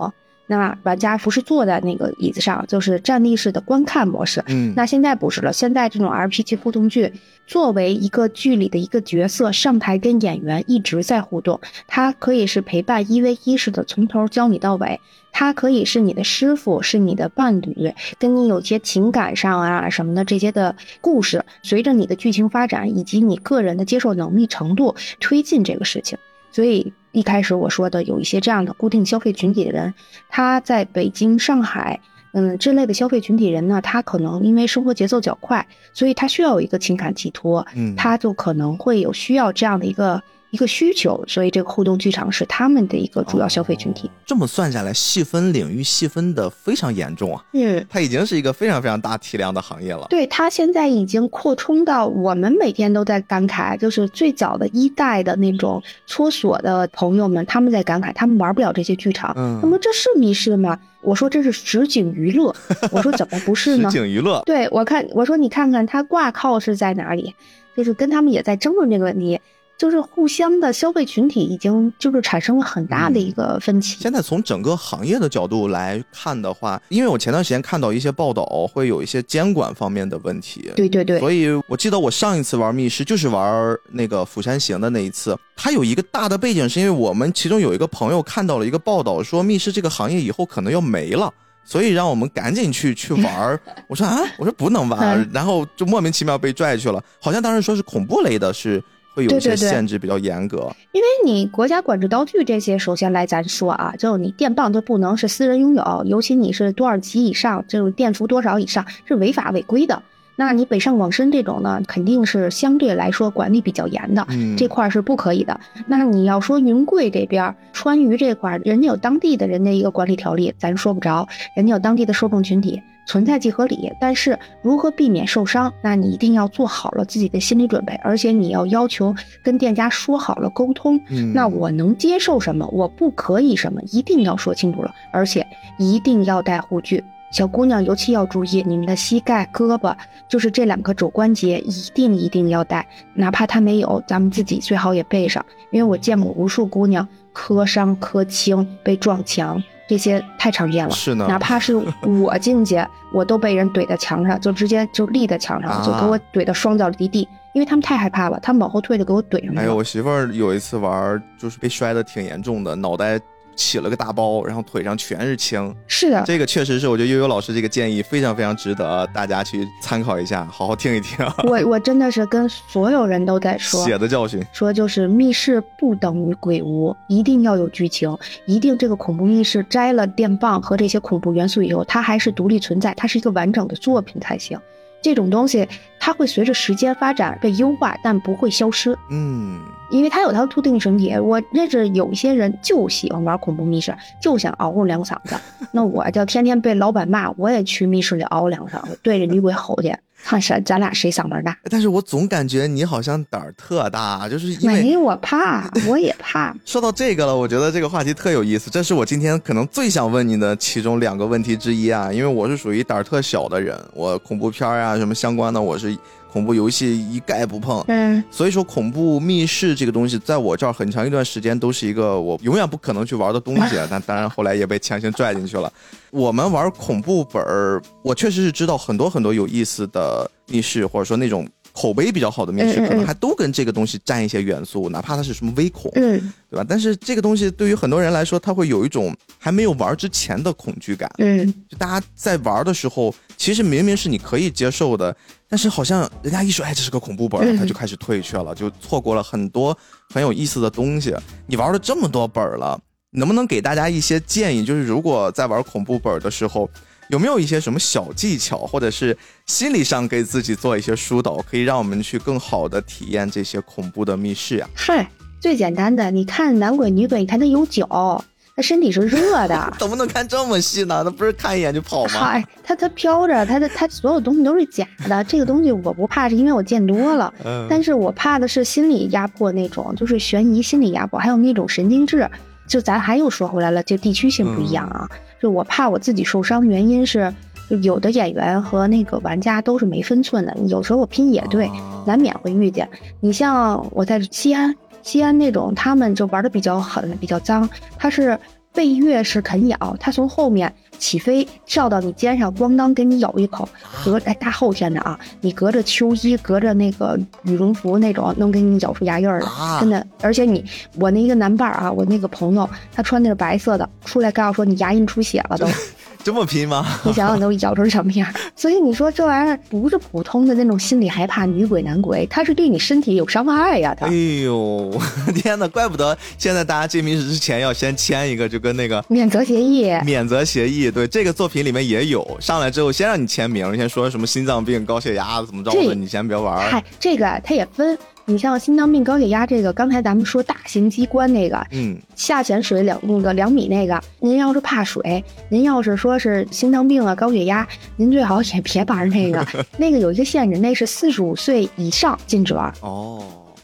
那玩家不是坐在那个椅子上，就是站立式的观看模式。嗯，那现在不是了，现在这种 RPG 互动剧，作为一个剧里的一个角色上台跟演员一直在互动，他可以是陪伴一 v 一式的，从头教你到尾；他可以是你的师傅，是你的伴侣，跟你有些情感上啊什么的这些的故事，随着你的剧情发展以及你个人的接受能力程度推进这个事情。所以一开始我说的有一些这样的固定消费群体的人，他在北京、上海。嗯，这类的消费群体人呢，他可能因为生活节奏较快，所以他需要有一个情感寄托，嗯，他就可能会有需要这样的一个。一个需求，所以这个互动剧场是他们的一个主要消费群体。这么算下来，细分领域细分的非常严重啊！嗯，它已经是一个非常非常大体量的行业了。对，它现在已经扩充到我们每天都在感慨，就是最早的一代的那种搓锁的朋友们，他们在感慨，他们玩不了这些剧场。嗯，那么这是密室吗？我说这是实景娱乐。我说怎么不是呢？*laughs* 实景娱乐。对，我看我说你看看它挂靠是在哪里，就是跟他们也在争论这个问题。就是互相的消费群体已经就是产生了很大的一个分歧。现在从整个行业的角度来看的话，因为我前段时间看到一些报道，会有一些监管方面的问题。对对对。所以我记得我上一次玩密室就是玩那个《釜山行》的那一次，它有一个大的背景，是因为我们其中有一个朋友看到了一个报道，说密室这个行业以后可能要没了，所以让我们赶紧去去玩。我说啊，我说不能玩，然后就莫名其妙被拽去了。好像当时说是恐怖类的，是。会有一些限制比较严格，因为你国家管制刀具这些，首先来咱说啊，就你电棒就不能是私人拥有，尤其你是多少级以上，这种电伏多少以上是违法违规的。那你北上广深这种呢，肯定是相对来说管理比较严的，这块是不可以的。那你要说云贵这边川渝这块，人家有当地的人家一个管理条例，咱说不着，人家有当地的受众群体。存在即合理，但是如何避免受伤，那你一定要做好了自己的心理准备，而且你要要求跟店家说好了沟通。嗯，那我能接受什么，我不可以什么，一定要说清楚了，而且一定要带护具。小姑娘尤其要注意，你们的膝盖、胳膊，就是这两个肘关节，一定一定要带，哪怕她没有，咱们自己最好也备上，因为我见过无数姑娘磕伤、磕青、被撞墙。这些太常见了，是呢。哪怕是我进去，*laughs* 我都被人怼在墙上，就直接就立在墙上，就给我怼的双脚离地，因为他们太害怕了，他们往后退就给我怼上了。哎呦，我媳妇儿有一次玩，就是被摔的挺严重的，脑袋。起了个大包，然后腿上全是青。是的，这个确实是，我觉得悠悠老师这个建议非常非常值得大家去参考一下，好好听一听。我我真的是跟所有人都在 *laughs* 说血的教训，说就是密室不等于鬼屋，一定要有剧情，一定这个恐怖密室摘了电棒和这些恐怖元素以后，它还是独立存在，它是一个完整的作品才行。这种东西它会随着时间发展被优化，但不会消失。嗯。因为他有他的特定群体，我认识有一些人就喜欢玩恐怖密室，就想嗷嗷两嗓子。那我就天天被老板骂，我也去密室里嗷两嗓子，对着女鬼吼去，看谁咱俩谁嗓门大。但是我总感觉你好像胆儿特大，就是因为没我怕，我也怕。*laughs* 说到这个了，我觉得这个话题特有意思，这是我今天可能最想问你的其中两个问题之一啊，因为我是属于胆儿特小的人，我恐怖片啊什么相关的，我是。恐怖游戏一概不碰，嗯，所以说恐怖密室这个东西，在我这儿很长一段时间都是一个我永远不可能去玩的东西，但当然后来也被强行拽进去了。我们玩恐怖本儿，我确实是知道很多很多有意思的密室，或者说那种。口碑比较好的密室，可能还都跟这个东西沾一些元素，哪怕它是什么微恐，嗯，对吧？但是这个东西对于很多人来说，他会有一种还没有玩之前的恐惧感，嗯，就大家在玩的时候，其实明明是你可以接受的，但是好像人家一说，哎，这是个恐怖本儿，他就开始退却了，就错过了很多很有意思的东西。你玩了这么多本儿了，能不能给大家一些建议？就是如果在玩恐怖本的时候。有没有一些什么小技巧，或者是心理上给自己做一些疏导，可以让我们去更好的体验这些恐怖的密室呀？嗨，最简单的，你看男鬼女鬼，你看他有脚，他身体是热的。*laughs* 怎么能看这么细呢？那不是看一眼就跑吗？嗨，他他飘着，他的他所有东西都是假的。这个东西我不怕，是因为我见多了。嗯。但是我怕的是心理压迫那种，就是悬疑心理压迫，还有那种神经质。就咱还又说回来了，就地区性不一样啊。就我怕我自己受伤，原因是，就有的演员和那个玩家都是没分寸的。有时候我拼野队，难免会遇见。你像我在西安，西安那种他们就玩的比较狠，比较脏。他是被越是啃咬，他从后面起飞跳到你肩上，咣当给你咬一口。隔哎大后天的啊，你隔着秋衣，隔着那个羽绒服那种，能给你咬出牙印儿来，真的。而且你我那一个男伴儿啊，我那个朋友，他穿的是白色的，出来告诉说你牙龈出血了都。*laughs* 这么拼吗？你想想都咬成什么样？所以你说这玩意儿不是普通的那种心里害怕女鬼男鬼，它是对你身体有伤害呀！它。哎呦，*laughs* 天哪，怪不得现在大家进密室之前要先签一个，就跟那个免责协议。免责协议，对这个作品里面也有，上来之后先让你签名，先说什么心脏病、高血压怎么着的，你先别玩。嗨，这个它也分。你像心脏病、高血压这个，刚才咱们说大型机关那个，嗯，下潜水两那个两米那个，您要是怕水，您要是说是心脏病啊、高血压，您最好也别玩那个，*laughs* 那个有一个限制，那是四十五岁以上禁止玩。哦。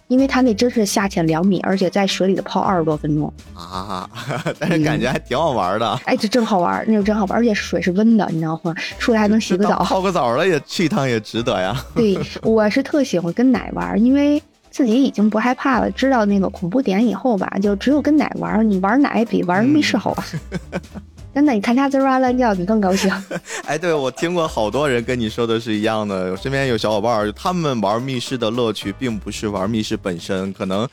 因为他那真是下潜两米，而且在水里头泡二十多分钟啊，*laughs* 但是感觉还挺好玩的。哎，这真好玩，那个真好玩，而且水是温的，你知道吗？出来还能洗个澡，泡个澡了也去一趟也值得呀。对，*laughs* 我是特喜欢跟奶玩，因为自己已经不害怕了，知道那个恐怖点以后吧，就只有跟奶玩，你玩奶比玩密室好玩。*laughs* 真的，你看他滋哇乱叫，你更高兴。*laughs* 哎，对我听过好多人跟你说的是一样的。我身边有小伙伴，他们玩密室的乐趣，并不是玩密室本身，可能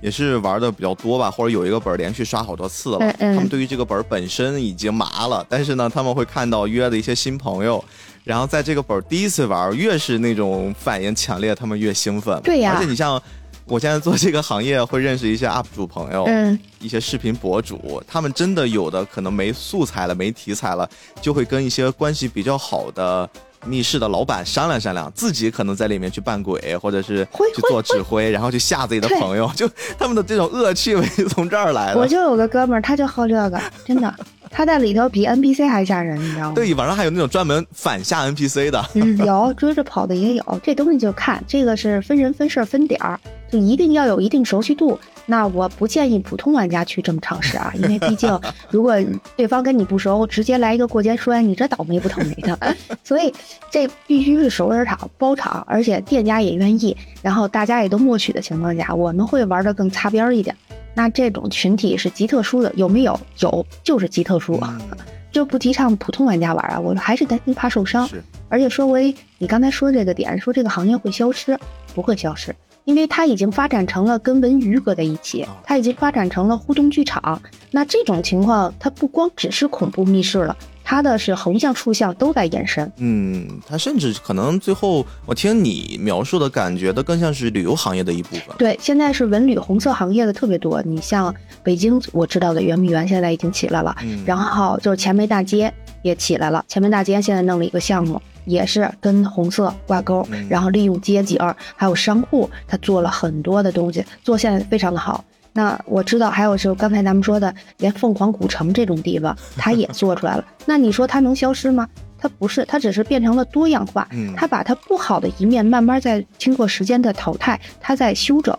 也是玩的比较多吧，或者有一个本连续刷好多次了。他们对于这个本本身已经麻了，但是呢，他们会看到约的一些新朋友，然后在这个本第一次玩，越是那种反应强烈，他们越兴奋。对呀，而且你像。我现在做这个行业，会认识一些 UP 主朋友，嗯，一些视频博主，他们真的有的可能没素材了，没题材了，就会跟一些关系比较好的密室的老板商量商量，自己可能在里面去扮鬼，或者是去做指挥，然后去吓自己的朋友，*laughs* 就他们的这种恶趣味从这儿来的。我就有个哥们儿，他就好这个，真的。他在里头比 NPC 还吓人，你知道吗？对，网上还有那种专门反吓 NPC 的。嗯，有追着跑的也有。这东西就看这个是分人分事分点儿，就一定要有一定熟悉度。那我不建议普通玩家去这么尝试啊，*laughs* 因为毕竟如果对方跟你不熟，直接来一个过肩摔，你这倒霉不倒霉的。*laughs* 所以这必须是熟人场包场，而且店家也愿意，然后大家也都默许的情况下，我们会玩的更擦边一点。那这种群体是极特殊的，有没有？有，就是极特殊，*laughs* 就不提倡普通玩家玩啊。我还是担心怕受伤。而且说回你刚才说这个点，说这个行业会消失，不会消失，因为它已经发展成了跟文娱搁在一起，它已经发展成了互动剧场。那这种情况，它不光只是恐怖密室了。它的是横向、竖向都在延伸。嗯，它甚至可能最后，我听你描述的感觉，它更像是旅游行业的一部分。对，现在是文旅红色行业的特别多。你像北京，我知道的圆明园现在已经起来了，然后就是前门大街也起来了。前门大街现在弄了一个项目，也是跟红色挂钩，然后利用街景还有商户，他做了很多的东西，做现在非常的好。那我知道，还有就刚才咱们说的，连凤凰古城这种地方，*laughs* 它也做出来了。那你说它能消失吗？它不是，它只是变成了多样化。嗯，它把它不好的一面慢慢在经过时间的淘汰，它在修整。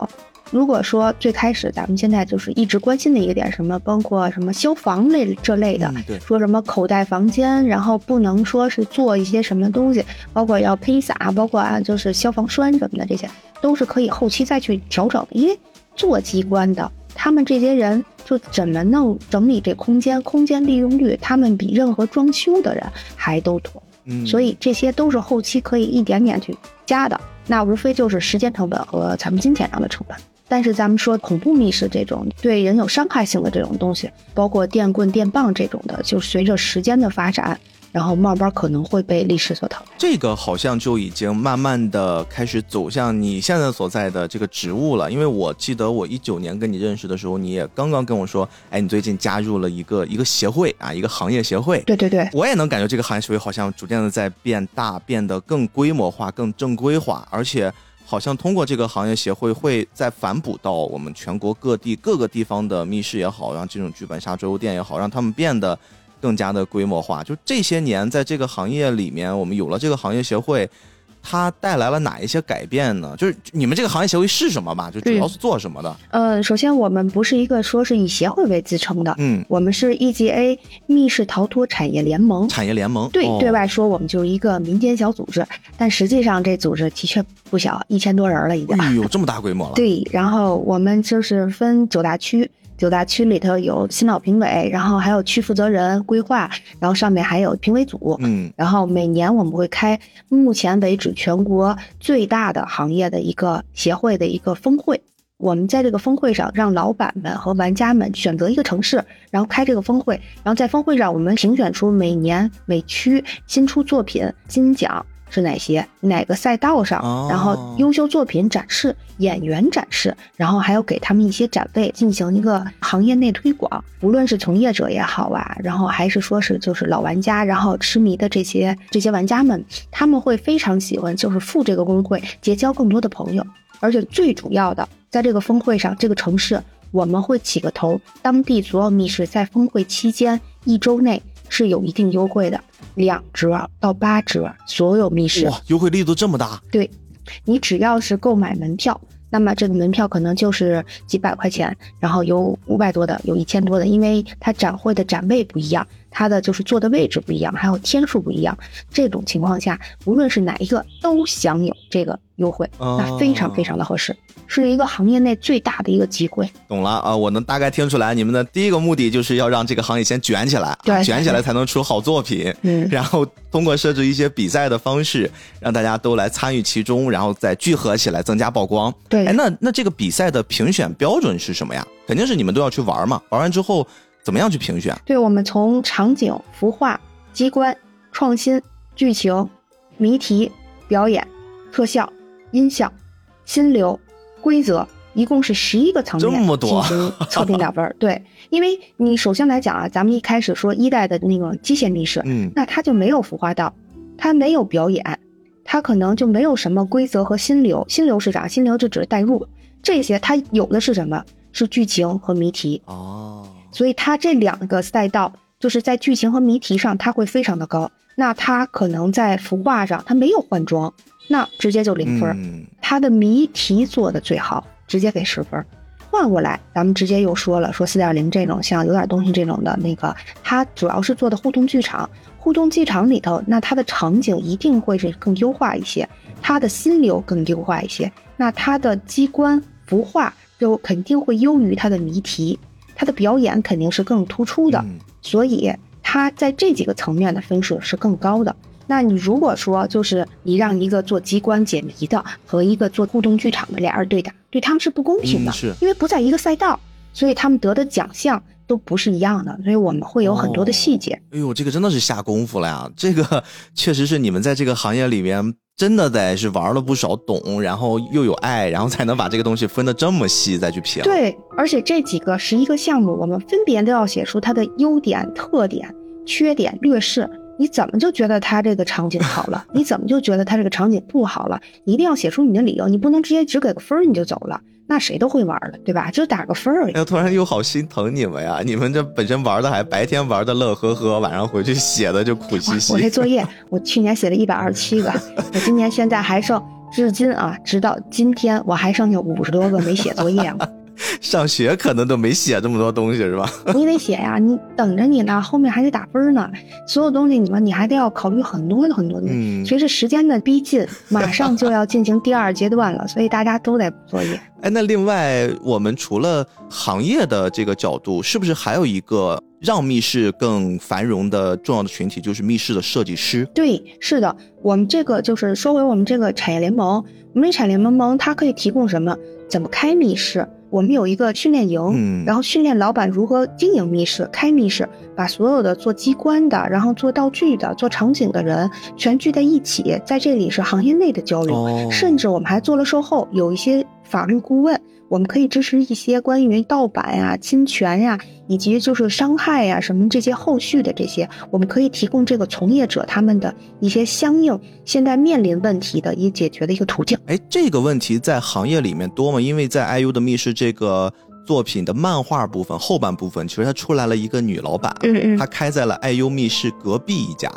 如果说最开始咱们现在就是一直关心的一个点，什么包括什么消防类这类的，说什么口袋房间，然后不能说是做一些什么东西，包括要喷洒，包括啊就是消防栓什么的，这些都是可以后期再去调整，因为。做机关的，他们这些人就怎么弄整理这空间，空间利用率，他们比任何装修的人还都多。嗯，所以这些都是后期可以一点点去加的，那无非就是时间成本和咱们金钱上的成本。但是咱们说恐怖密室这种对人有伤害性的这种东西，包括电棍、电棒这种的，就随着时间的发展。然后慢慢可能会被历史所淘汰，这个好像就已经慢慢的开始走向你现在所在的这个职务了。因为我记得我一九年跟你认识的时候，你也刚刚跟我说，哎，你最近加入了一个一个协会啊，一个行业协会。对对对，我也能感觉这个行业协会好像逐渐的在变大，变得更规模化、更正规化，而且好像通过这个行业协会，会再反哺到我们全国各地各个地方的密室也好，让这种剧本杀桌游店也好，让他们变得。更加的规模化，就这些年在这个行业里面，我们有了这个行业协会，它带来了哪一些改变呢？就是你们这个行业协会是什么吧？就主要是做什么的？呃，首先我们不是一个说是以协会为自称的，嗯，我们是 EGA 密室逃脱产业联盟。产业联盟对，对外说我们就是一个民间小组织，但实际上这组织的确不小，一千多人了已经。哎呦，这么大规模了。对，然后我们就是分九大区。九大区里头有新老评委，然后还有区负责人规划，然后上面还有评委组。嗯，然后每年我们会开目前为止全国最大的行业的一个协会的一个峰会，我们在这个峰会上，让老板们和玩家们选择一个城市，然后开这个峰会，然后在峰会上，我们评选出每年每区新出作品金奖是哪些，哪个赛道上，哦然后优秀作品展示、演员展示，然后还要给他们一些展位，进行一个行业内推广。无论是从业者也好啊，然后还是说是就是老玩家，然后痴迷的这些这些玩家们，他们会非常喜欢就是赴这个工会，结交更多的朋友。而且最主要的，在这个峰会上，这个城市我们会起个头，当地所有密室在峰会期间一周内是有一定优惠的，两折到八折，所有密室。哇，优惠力度这么大，对，你只要是购买门票，那么这个门票可能就是几百块钱，然后有五百多的，有一千多的，因为它展会的展位不一样，它的就是坐的位置不一样，还有天数不一样。这种情况下，无论是哪一个都享有这个优惠，哦那非常非常的合适，是一个行业内最大的一个机会。懂了啊！我能大概听出来，你们的第一个目的就是要让这个行业先卷起来，啊对卷起来才能出好作品。嗯然后通过设置一些比赛的方式，让大家都来参与其中，然后再聚合起来，增加曝光。对哎，那那这个比赛的评选标准是什么呀？肯定是你们都要去玩嘛，玩完之后怎么样去评选？对，我们从场景、服化、机关、创新、剧情、谜题、表演、特效、音效、心流、规则，一共是十一个层面这么多进行测评打分儿。*laughs* 对，因为你首先来讲啊，咱们一开始说一代的那个机械密室，嗯，那它就没有服化道，它没有表演，它可能就没有什么规则和心流。心流是啥？心流就只是代入，这些它有的是什么？是剧情和谜题。哦，所以它这两个赛道就是在剧情和谜题上，它会非常的高。那它可能在服化上，它没有换装，那直接就零分儿。嗯，它的谜题做的最好，直接给十分儿。换过来，咱们直接又说了，说四点零这种像有点东西这种的那个，它主要是做的互动剧场。互动剧场里头，那它的场景一定会是更优化一些，它的心流更优化一些，那它的机关服化就肯定会优于它的谜题，它的表演肯定是更突出的。嗯所以他在这几个层面的分数是更高的。那你如果说就是你让一个做机关解谜的和一个做互动剧场的俩人对打，对他们是不公平的，嗯是因为不在一个赛道，所以他们得的奖项都不是一样的，所以我们会有很多的细节。哎呦，这个真的是下功夫了呀！这个 *laughs* 确实是你们在这个行业里面真的得是玩了不少，懂，然后又有爱，然后才能把这个东西分得这么细再去评。，对，而且这几个十一个项目，我们分别都要写出它的优点、特点、缺点、劣势。你怎么就觉得它这个场景好了？*laughs* 你怎么就觉得它这个场景不好了？你一定要写出你的理由，你不能直接只给个分儿你就走了，那谁都会玩了，对吧？就打个分儿而已哎。突然又好心疼你们呀！你们这本身玩的还白天玩的乐呵呵，晚上回去写的就苦兮哇兮。我那作业，我去年写了一百二十七个，我今年现在还剩，至今啊，直到今天我还剩下五十多个没写作业了。*laughs* 上学可能都没写这么多东西是吧？*laughs* 你得写呀，你等着你呢，后面还得打分呢，所有东西你们你还得要考虑很多的很多东西。嗯，随着时间的逼近，马上就要进行第二阶段了，所以大家都在补作业。*laughs* 哎，那另外我们除了行业的这个角度，是不是还有一个让密室更繁荣的重要的群体，就是密室的设计师？对，是的，我们这个就是说回我们这个产业联盟，我们这产业联盟它可以提供什么？怎么开密室？我们有一个训练营，嗯然后训练老板如何经营密室、开密室，把所有的做机关的，然后做道具的、做场景的人全聚在一起，在这里是行业内的交流。哦甚至我们还做了售后，有一些法律顾问，我们可以支持一些关于盗版呀、侵权呀，以及就是伤害呀什么这些后续的这些，我们可以提供这个从业者他们的一些相应现在面临问题的一解决的一个途径。哎，这个问题在行业里面多吗？因为在 IU 的密室这个作品的漫画部分后半部分，其实它出来了一个女老板，嗯嗯她开在了 IU 密室隔壁一家。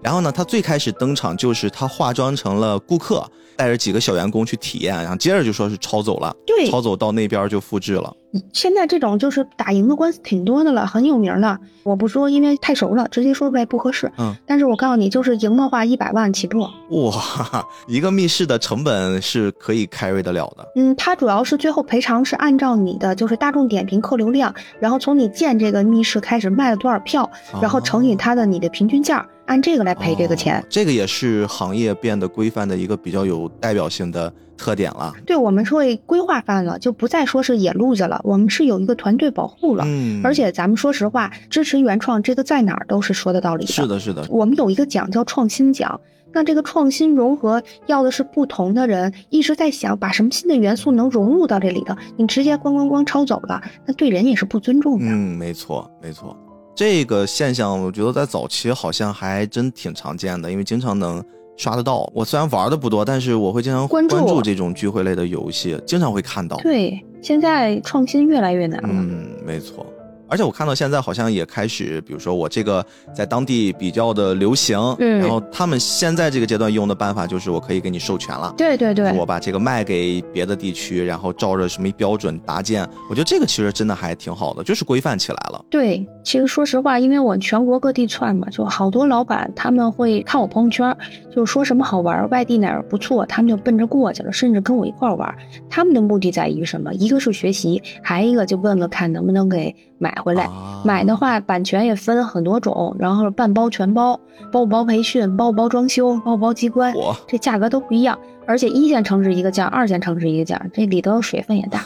然后呢，她最开始登场就是她化妆成了顾客，带着几个小员工去体验，然后接着就说是抄走了，对抄走到那边就复制了。现在这种就是打赢的官司挺多的了，很有名的。我不说，因为太熟了，直接说出来不合适。嗯，但是我告诉你，就是赢的话，一百万起步。哇，一个密室的成本是可以 carry 得了的。嗯，它主要是最后赔偿是按照你的就是大众点评客流量，然后从你建这个密室开始卖了多少票，然后乘以它的你的平均价，按这个来赔这个钱哦。这个也是行业变得规范的一个比较有代表性的特点了。对，我们是会规划范了，就不再说是野路子了，我们是有一个团队保护了。嗯，而且咱们说实话，支持原创这个在哪儿都是说得道理的。是的，是的，我们有一个奖叫创新奖。那这个创新融合要的是不同的人一直在想把什么新的元素能融入到这里头，你直接咣咣咣抄走了，那对人也是不尊重的。嗯，没错，没错，这个现象我觉得在早期好像还真挺常见的，因为经常能刷得到。我虽然玩的不多，但是我会经常关注这种聚会类的游戏，经常会看到。对，现在创新越来越难了。嗯，没错。而且我看到现在好像也开始，比如说我这个在当地比较的流行，嗯，然后他们现在这个阶段用的办法就是我可以给你授权了，对对对，我把这个卖给别的地区，然后照着什么标准搭建，我觉得这个其实真的还挺好的，就是规范起来了。对，其实说实话，因为我全国各地串嘛，就好多老板他们会看我朋友圈，就说什么好玩，外地哪儿不错，他们就奔着过去了，甚至跟我一块玩。他们的目的在于什么？一个是学习，还一个就问问看能不能给。买回来，买的话版权也分很多种，然后半包全包，包不包培训，包不包装修，包不包机关，这价格都不一样。而且一线城市一个价，二线城市一个价，这里头水分也大。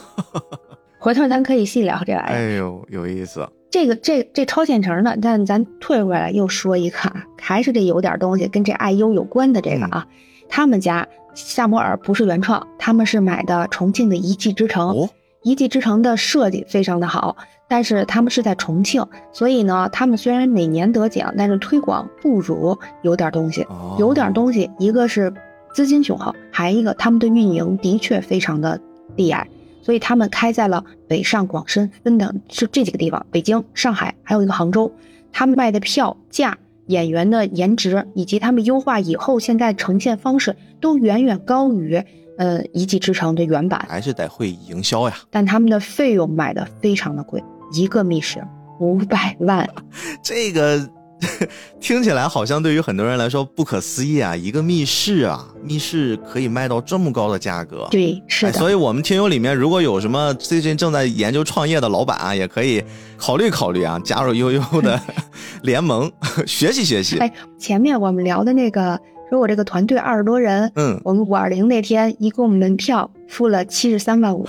*laughs* 回头咱可以细聊这玩意儿。哎呦，有意思。这个这这超现成的，但咱退回来又说一个，还是这有点东西跟这 IU 有关的这个啊，他们家夏摩尔不是原创，他们是买的重庆的一技之城。一技之城的设计非常的好，但是他们是在重庆，所以呢，他们虽然每年得奖，但是推广不如有点东西。有点东西，一个是资金雄厚，还一个他们的运营的确非常的厉害，所以他们开在了北上广深分等是这几个地方，北京、上海，还有一个杭州。他们卖的票价、演员的颜值以及他们优化以后现在呈现方式，都远远高于。呃，一技之长的原版还是得会营销呀，但他们的费用买的非常的贵，一个密室五百万，*laughs* 这个 *laughs* 听起来好像对于很多人来说不可思议啊！一个密室啊，密室可以卖到这么高的价格，对，是的。所以我们听友里面如果有什么最近正在研究创业的老板啊，也可以考虑考虑啊，加入悠悠的 *laughs* 联盟，学习学习。哎，前面我们聊的那个。说我这个团队二十多人，嗯，我们五二零那天一共门票付了七十三万五，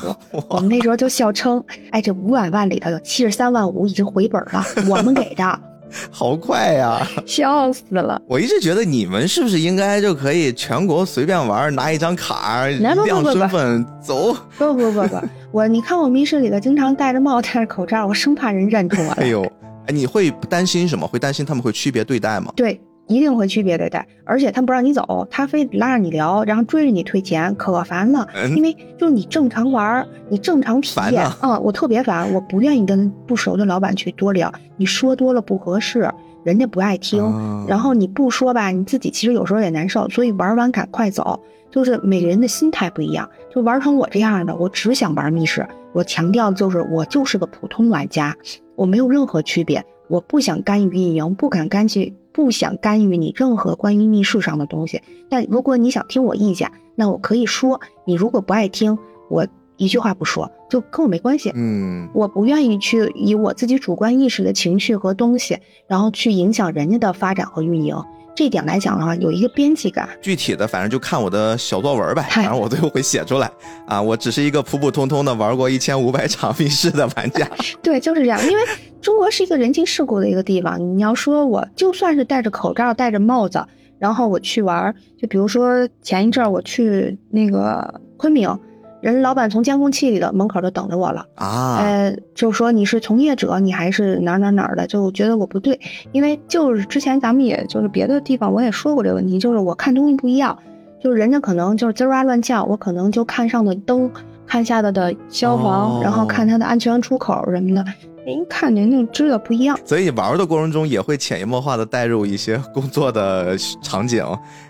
我们那时候就笑称，哎，这五百万里头有七十三万五已经回本了，我们给的，*laughs* 好快呀，*laughs* 笑死了。我一直觉得你们是不是应该就可以全国随便玩，拿一张卡亮身份走？不不不不，我你看我密室里头经常戴着帽戴着口罩，我生怕人认出我来。哎呦，哎，你会担心什么？会担心他们会区别对待吗？对。一定会区别对待，而且他不让你走，他非得拉着你聊，然后追着你退钱，可烦了。因为就是你正常玩，你正常体验啊，我特别烦，我不愿意跟不熟的老板去多聊，你说多了不合适，人家不爱听。然后你不说吧，你自己其实有时候也难受，所以玩完赶快走。就是每个人的心态不一样，就玩成我这样的，我只想玩密室。我强调就是我就是个普通玩家，我没有任何区别，我不想干预运营，不敢干去。不想干预你任何关于密室上的东西，但如果你想听我意见，那我可以说。你如果不爱听，我一句话不说，就跟我没关系。嗯，我不愿意去以我自己主观意识的情绪和东西，然后去影响人家的发展和运营。这点来讲的话，有一个编辑感。具体的，反正就看我的小作文呗，反正我最后会写出来。啊，我只是一个普普通通的玩过一千五百场密室的玩家。*laughs* 对，就是这样。因为中国是一个人情世故的一个地方。你要说我就算是戴着口罩、戴着帽子，然后我去玩，就比如说前一阵我去那个昆明。人老板从监控器里的门口就等着我了啊，呃，就说你是从业者，你还是哪哪哪的，就觉得我不对，因为就是之前咱们也就是别的地方我也说过这个问题，就是我看东西不一样，就是人家可能就是吱哇乱叫，我可能就看上的灯，看下的的消防，然后看它的安全出口什么的。您看，您就知道不一样。所以玩的过程中也会潜移默化的带入一些工作的场景，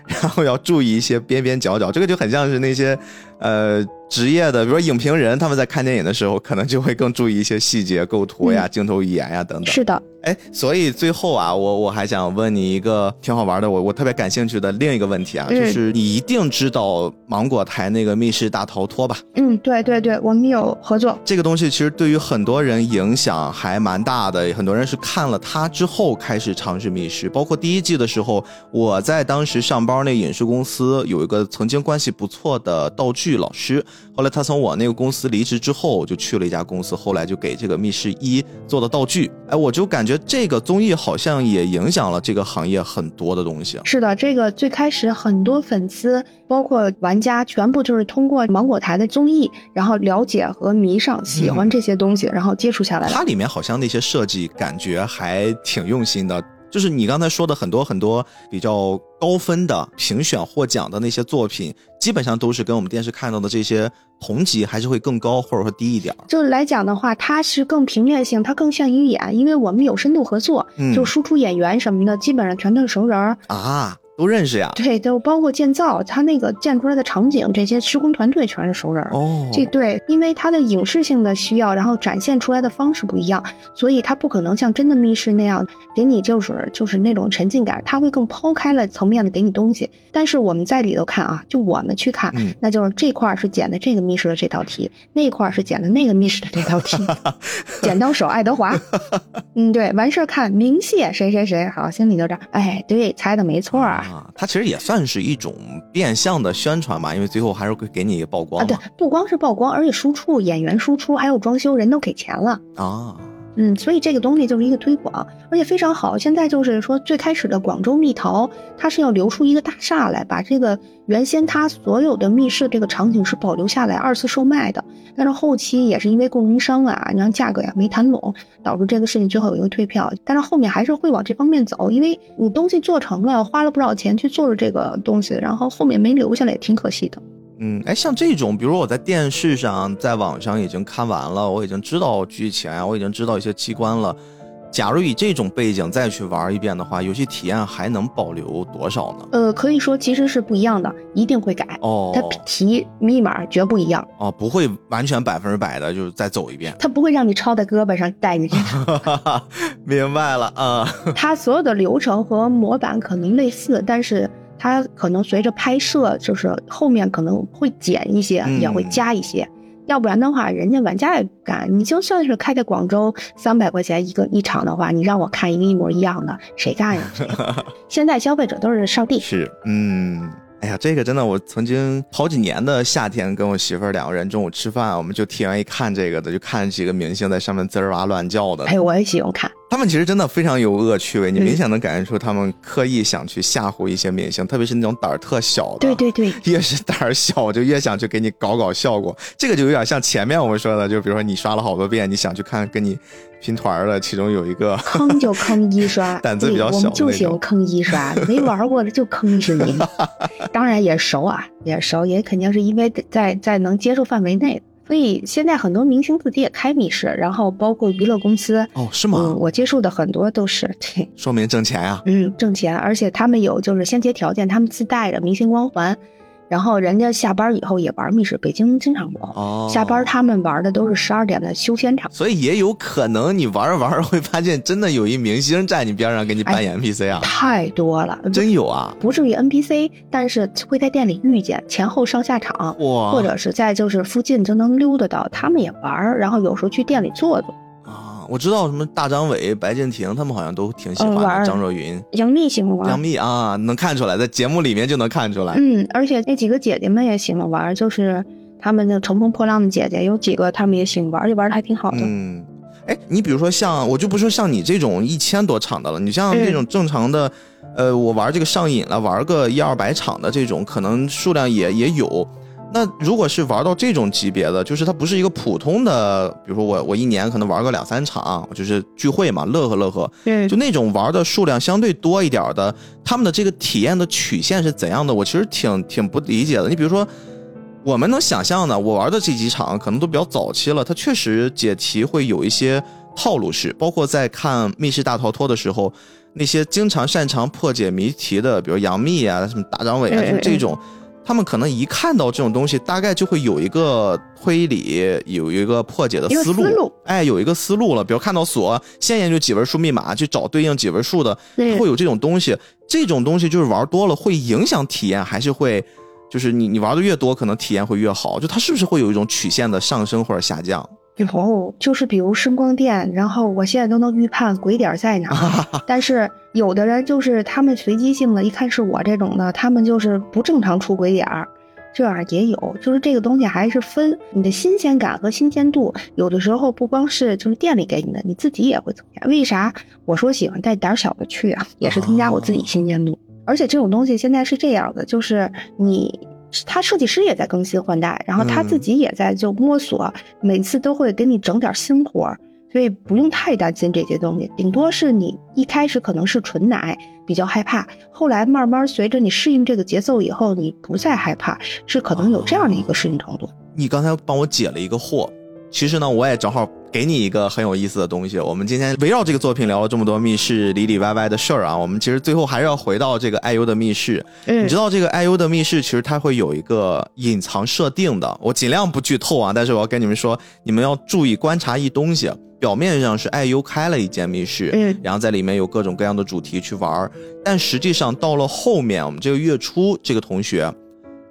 然后要注意一些边边角角。这个就很像是那些，呃，职业的，比如说影评人，他们在看电影的时候，可能就会更注意一些细节、构图呀、镜头语言呀等等。是的。哎，所以最后啊，我我还想问你一个挺好玩的，我我特别感兴趣的另一个问题啊，就是你一定知道芒果台那个密室大逃脱吧？嗯，对对对，我们有合作。这个东西其实对于很多人影响还蛮大的，很多人是看了它之后开始尝试密室。包括第一季的时候，我在当时上班那影视公司有一个曾经关系不错的道具老师，后来他从我那个公司离职之后，就去了一家公司，后来就给这个密室一做的道具。哎，我就感觉。这个综艺好像也影响了这个行业很多的东西。是的，这个最开始很多粉丝，包括玩家，全部就是通过芒果台的综艺，然后了解和迷上，喜欢这些东西，然后接触下来。它里面好像那些设计感觉还挺用心的。就是你刚才说的很多很多比较高分的评选获奖的那些作品，基本上都是跟我们电视看到的这些同级还是会更高，或者说低一点。就是来讲的话，它是更平面性，它更像于演，因为我们有深度合作，就输出演员什么的，基本上全都是熟人儿啊。都认识呀，对，都包括建造，他那个建出来的场景，这些施工团队全是熟人哦。这对，因为它的影视性的需要，然后展现出来的方式不一样，所以它不可能像真的密室那样给你就是就是那种沉浸感，它会更抛开了层面的给你东西。但是我们在里头看啊，就我们去看，那就是这块是剪的这个密室的这道题，那块是剪的那个密室的这道题。*laughs* 剪刀手爱德华，嗯，对，完事儿看明谢谁谁谁，好，心里就这，哎，对，猜的没错啊。啊，它其实也算是一种变相的宣传吧，因为最后还是会给你曝光啊。对，不光是曝光，而且输出演员输出，还有装修，人都给钱了啊。嗯，所以这个东西就是一个推广，而且非常好。现在就是说，最开始的广州蜜桃，它是要留出一个大厦来，把这个原先它所有的密室这个场景是保留下来，二次售卖的。但是后期也是因为供应商啊，你看价格呀没谈拢，导致这个事情最后有一个退票。但是后面还是会往这方面走，因为你东西做成了，花了不少钱去做了这个东西，然后后面没留下来，也挺可惜的。嗯，哎，像这种，比如我在电视上、在网上已经看完了，我已经知道剧情啊，我已经知道一些机关了。假如以这种背景再去玩一遍的话，游戏体验还能保留多少呢？呃，可以说其实是不一样的，一定会改哦。它题密码绝不一样哦，不会完全百分之百的，就是再走一遍。它不会让你抄在胳膊上带你去。*laughs* 明白了啊。它所有的流程和模板可能类似，但是。它可能随着拍摄，就是后面可能会减一些，也会加一些，要不然的话，人家玩家也不干。你就算是开在广州三百块钱一个一场的话，你让我看一个一模一样的，谁干呀？*laughs* 现在消费者都是上帝。是，嗯。哎呀，这个真的，我曾经好几年的夏天，跟我媳妇儿两个人中午吃饭，我们就挺愿意看这个的，就看几个明星在上面滋儿哇乱叫的。哎，我也喜欢看。他们其实真的非常有恶趣味，你明显能感觉出他们刻意想去吓唬一些明星，特别是那种胆儿特小的。对对对，*laughs* 越是胆儿小，就越想去给你搞搞效果。这个就有点像前面我们说的，就比如说你刷了好多遍，你想去看跟你拼团的，其中有一个坑就坑一刷，*laughs* 胆子比较小，我们就喜欢坑一刷，没玩过的就坑死你。*laughs* 当然也熟啊，也熟，也肯定是因为在在能接受范围内。所以现在很多明星自己也开密室，然后包括娱乐公司哦，是吗？我接触的很多都是对，说明挣钱啊。嗯，挣钱，而且他们有就是先决条件，他们自带的明星光环。然后人家下班以后也玩密室，北京经常有。下班他们玩的都是十二点的休闲场，所以也有可能你玩着玩着会发现，真的有一明星在你边上给你扮演 NPC 啊！太多了，真有啊！不至于 NPC，但是会在店里遇见，前后上下场，或者是在就是附近就能溜达到，他们也玩，然后有时候去店里坐坐。我知道什么大张伟、白敬亭，他们好像都挺喜欢张若昀、杨幂喜欢玩。杨幂啊，能看出来，在节目里面就能看出来。嗯，而且那几个姐姐们也喜欢玩，就是他们的乘风破浪的姐姐，有几个他们也喜欢玩，而且玩的还挺好的。嗯，哎，你比如说像，我就不说像你这种一千多场的了，你像那种正常的，呃，我玩这个上瘾了，玩个一二百场的这种，可能数量也也有。那如果是玩到这种级别的，就是它不是一个普通的，比如说我我一年可能玩个两三场，就是聚会嘛，乐呵乐呵，对就那种玩的数量相对多一点的，他们的这个体验的曲线是怎样的？我其实挺挺不理解的。你比如说，我们能想象的，我玩的这几场可能都比较早期了，它确实解题会有一些套路式，包括在看密室大逃脱的时候，那些经常擅长破解谜题的，比如杨幂啊，什么大张伟啊，就这种。他们可能一看到这种东西，大概就会有一个推理，有一个破解的思路，思路哎，有一个思路了。比如看到锁，先研究几位数密码，去找对应几位数的，会有这种东西。这种东西就是玩多了会影响体验，还是会，就是你你玩的越多，可能体验会越好。就它是不是会有一种曲线的上升或者下降？有，就是比如声光电，然后我现在都能预判鬼点在哪。*laughs* 但是有的人就是他们随机性的，一看是我这种的，他们就是不正常出鬼点儿，这样也有。就是这个东西还是分你的新鲜感和新鲜度，有的时候不光是就是店里给你的，你自己也会增加。为啥我说喜欢带胆小的去啊？也是增加我自己新鲜度。而且这种东西现在是这样的，就是你。他设计师也在更新换代，然后他自己也在就摸索，每次都会给你整点新活儿，所以不用太担心这些东西。顶多是你一开始可能是纯奶比较害怕，后来慢慢随着你适应这个节奏以后，你不再害怕，是可能有这样的一个适应程度。你刚才帮我解了一个惑。其实呢，我也正好给你一个很有意思的东西。我们今天围绕这个作品聊了这么多密室里里外外的事儿啊，我们其实最后还是要回到这个爱优的密室。嗯，你知道这个爱优的密室其实它会有一个隐藏设定的，我尽量不剧透啊，但是我要跟你们说，你们要注意观察一东西。表面上是爱优开了一间密室，嗯，然后在里面有各种各样的主题去玩，但实际上到了后面，我们这个月初这个同学。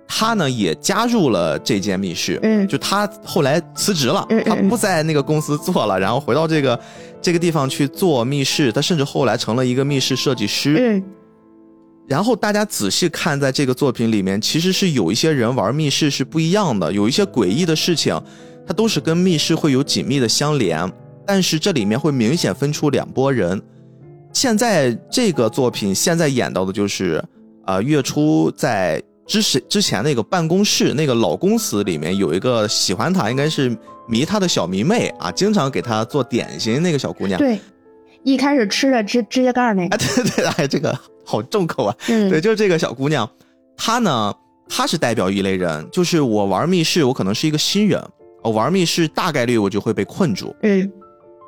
他呢也加入了这间密室，嗯，就他后来辞职了，他不在那个公司做了，然后回到这个这个地方去做密室，他甚至后来成了一个密室设计师，嗯，然后大家仔细看，在这个作品里面，其实是有一些人玩密室是不一样的，有一些诡异的事情，它都是跟密室会有紧密的相连，但是这里面会明显分出两拨人。现在这个作品现在演到的就是，呃，月初在。之前之前那个办公室那个老公司里面有一个喜欢他，应该是迷他的小迷妹啊，经常给他做点心那个小姑娘。对，一开始吃的指指甲盖那个。*laughs* 对对，哎，这个好重口啊。嗯。对，就是这个小姑娘，她呢，她是代表一类人，就是我玩密室，我可能是一个新人，我玩密室大概率我就会被困住。嗯。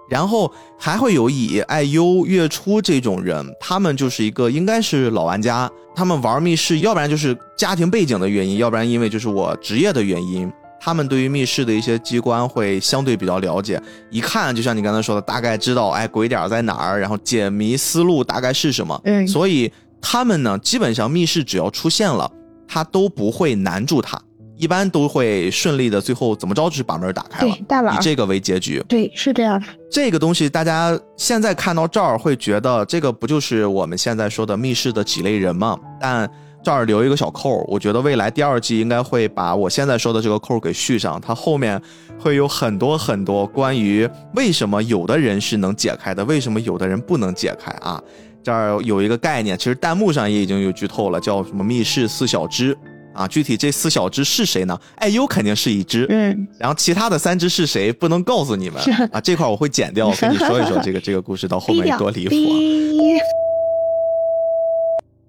然后还会有以爱优月初这种人，他们就是一个应该是老玩家，他们玩密室，要不然就是家庭背景的原因，要不然因为就是我职业的原因，他们对于密室的一些机关会相对比较了解，一看就像你刚才说的，大概知道哎鬼点在哪儿，然后解谜思路大概是什么，嗯，所以他们呢，基本上密室只要出现了，他都不会难住他。一般都会顺利的，最后怎么着就是把门打开了，以这个为结局。对，是这样。这个东西大家现在看到这儿会觉得，这个不就是我们现在说的密室的几类人吗？但这儿留一个小扣，我觉得未来第二季应该会把我现在说的这个扣给续上，它后面会有很多很多关于为什么有的人是能解开的，为什么有的人不能解开啊？这儿有一个概念，其实弹幕上也已经有剧透了，叫什么密室四小只。啊，具体这四小只是谁呢？艾优肯定是一只，嗯，然后其他的三只是谁，不能告诉你们啊。这块我会剪掉，跟你说一说这个这个故事到后面多离谱啊。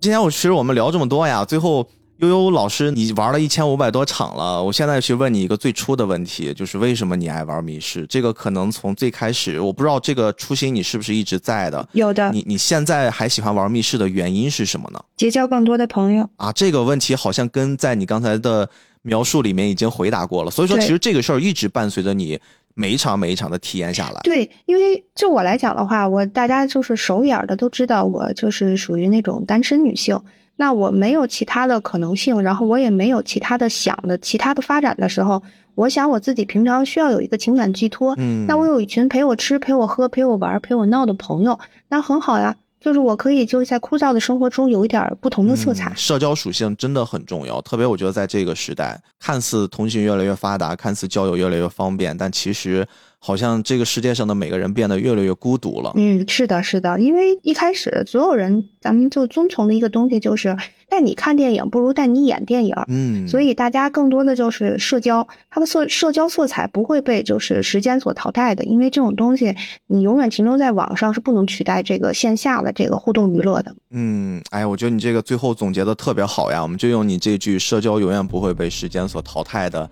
今天我其实我们聊这么多呀，最后。悠悠老师，你玩了一千五百多场了，我现在去问你一个最初的问题，就是为什么你爱玩密室？这个可能从最开始，我不知道这个初心你是不是一直在的。有的。你你现在还喜欢玩密室的原因是什么呢？结交更多的朋友啊，这个问题好像跟在你刚才的描述里面已经回答过了。所以说，其实这个事儿一直伴随着你每一场每一场的体验下来。对，因为就我来讲的话，我大家就是熟眼的都知道，我就是属于那种单身女性。那我没有其他的可能性，然后我也没有其他的想的其他的发展的时候，我想我自己平常需要有一个情感寄托。嗯，那我有一群陪我吃、陪我喝、陪我玩、陪我闹的朋友，那很好呀。就是我可以就在枯燥的生活中有一点不同的色彩。社交属性真的很重要，特别我觉得在这个时代，看似通讯越来越发达，看似交友越来越方便，但其实。好像这个世界上的每个人变得越来越孤独了。嗯，是的，是的，因为一开始所有人，咱们就遵从的一个东西就是带你看电影不如带你演电影。嗯，所以大家更多的就是社交，它的色社交色彩不会被就是时间所淘汰的，因为这种东西你永远停留在网上是不能取代这个线下的这个互动娱乐的。嗯，哎，我觉得你这个最后总结的特别好呀，我们就用你这句“社交永远不会被时间所淘汰”的。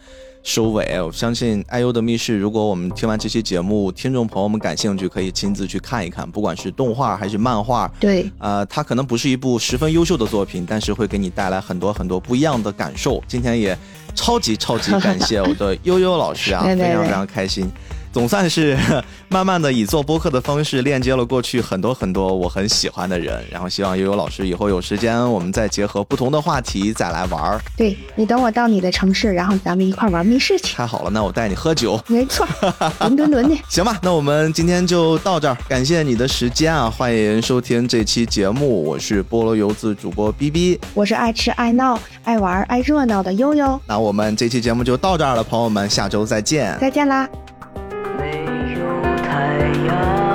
收尾，我相信爱优的密室。如果我们听完这期节目，听众朋友们感兴趣，可以亲自去看一看，不管是动画还是漫画。对，呃，它可能不是一部十分优秀的作品，但是。会给你带来很多很多不一样的感受。今天也超级超级感谢我的 *laughs* 悠悠老师啊，非常非常开心。总算是 *laughs* 慢慢的以做播客的方式链接了过去很多很多我很喜欢的人，然后希望悠悠老师以后有时间，我们再结合不同的话题再来玩儿。对你等我到你的城市，然后咱们一块玩密室去。太好了，那我带你喝酒。没错，伦敦伦的。*laughs* 行吧，那我们今天就到这儿，感谢你的时间啊！欢迎收听这期节目，我是菠萝油子主播 B B，我是爱吃爱闹爱玩爱热闹的悠悠。那我们这期节目就到这儿了，朋友们，下周再见，再见啦。海洋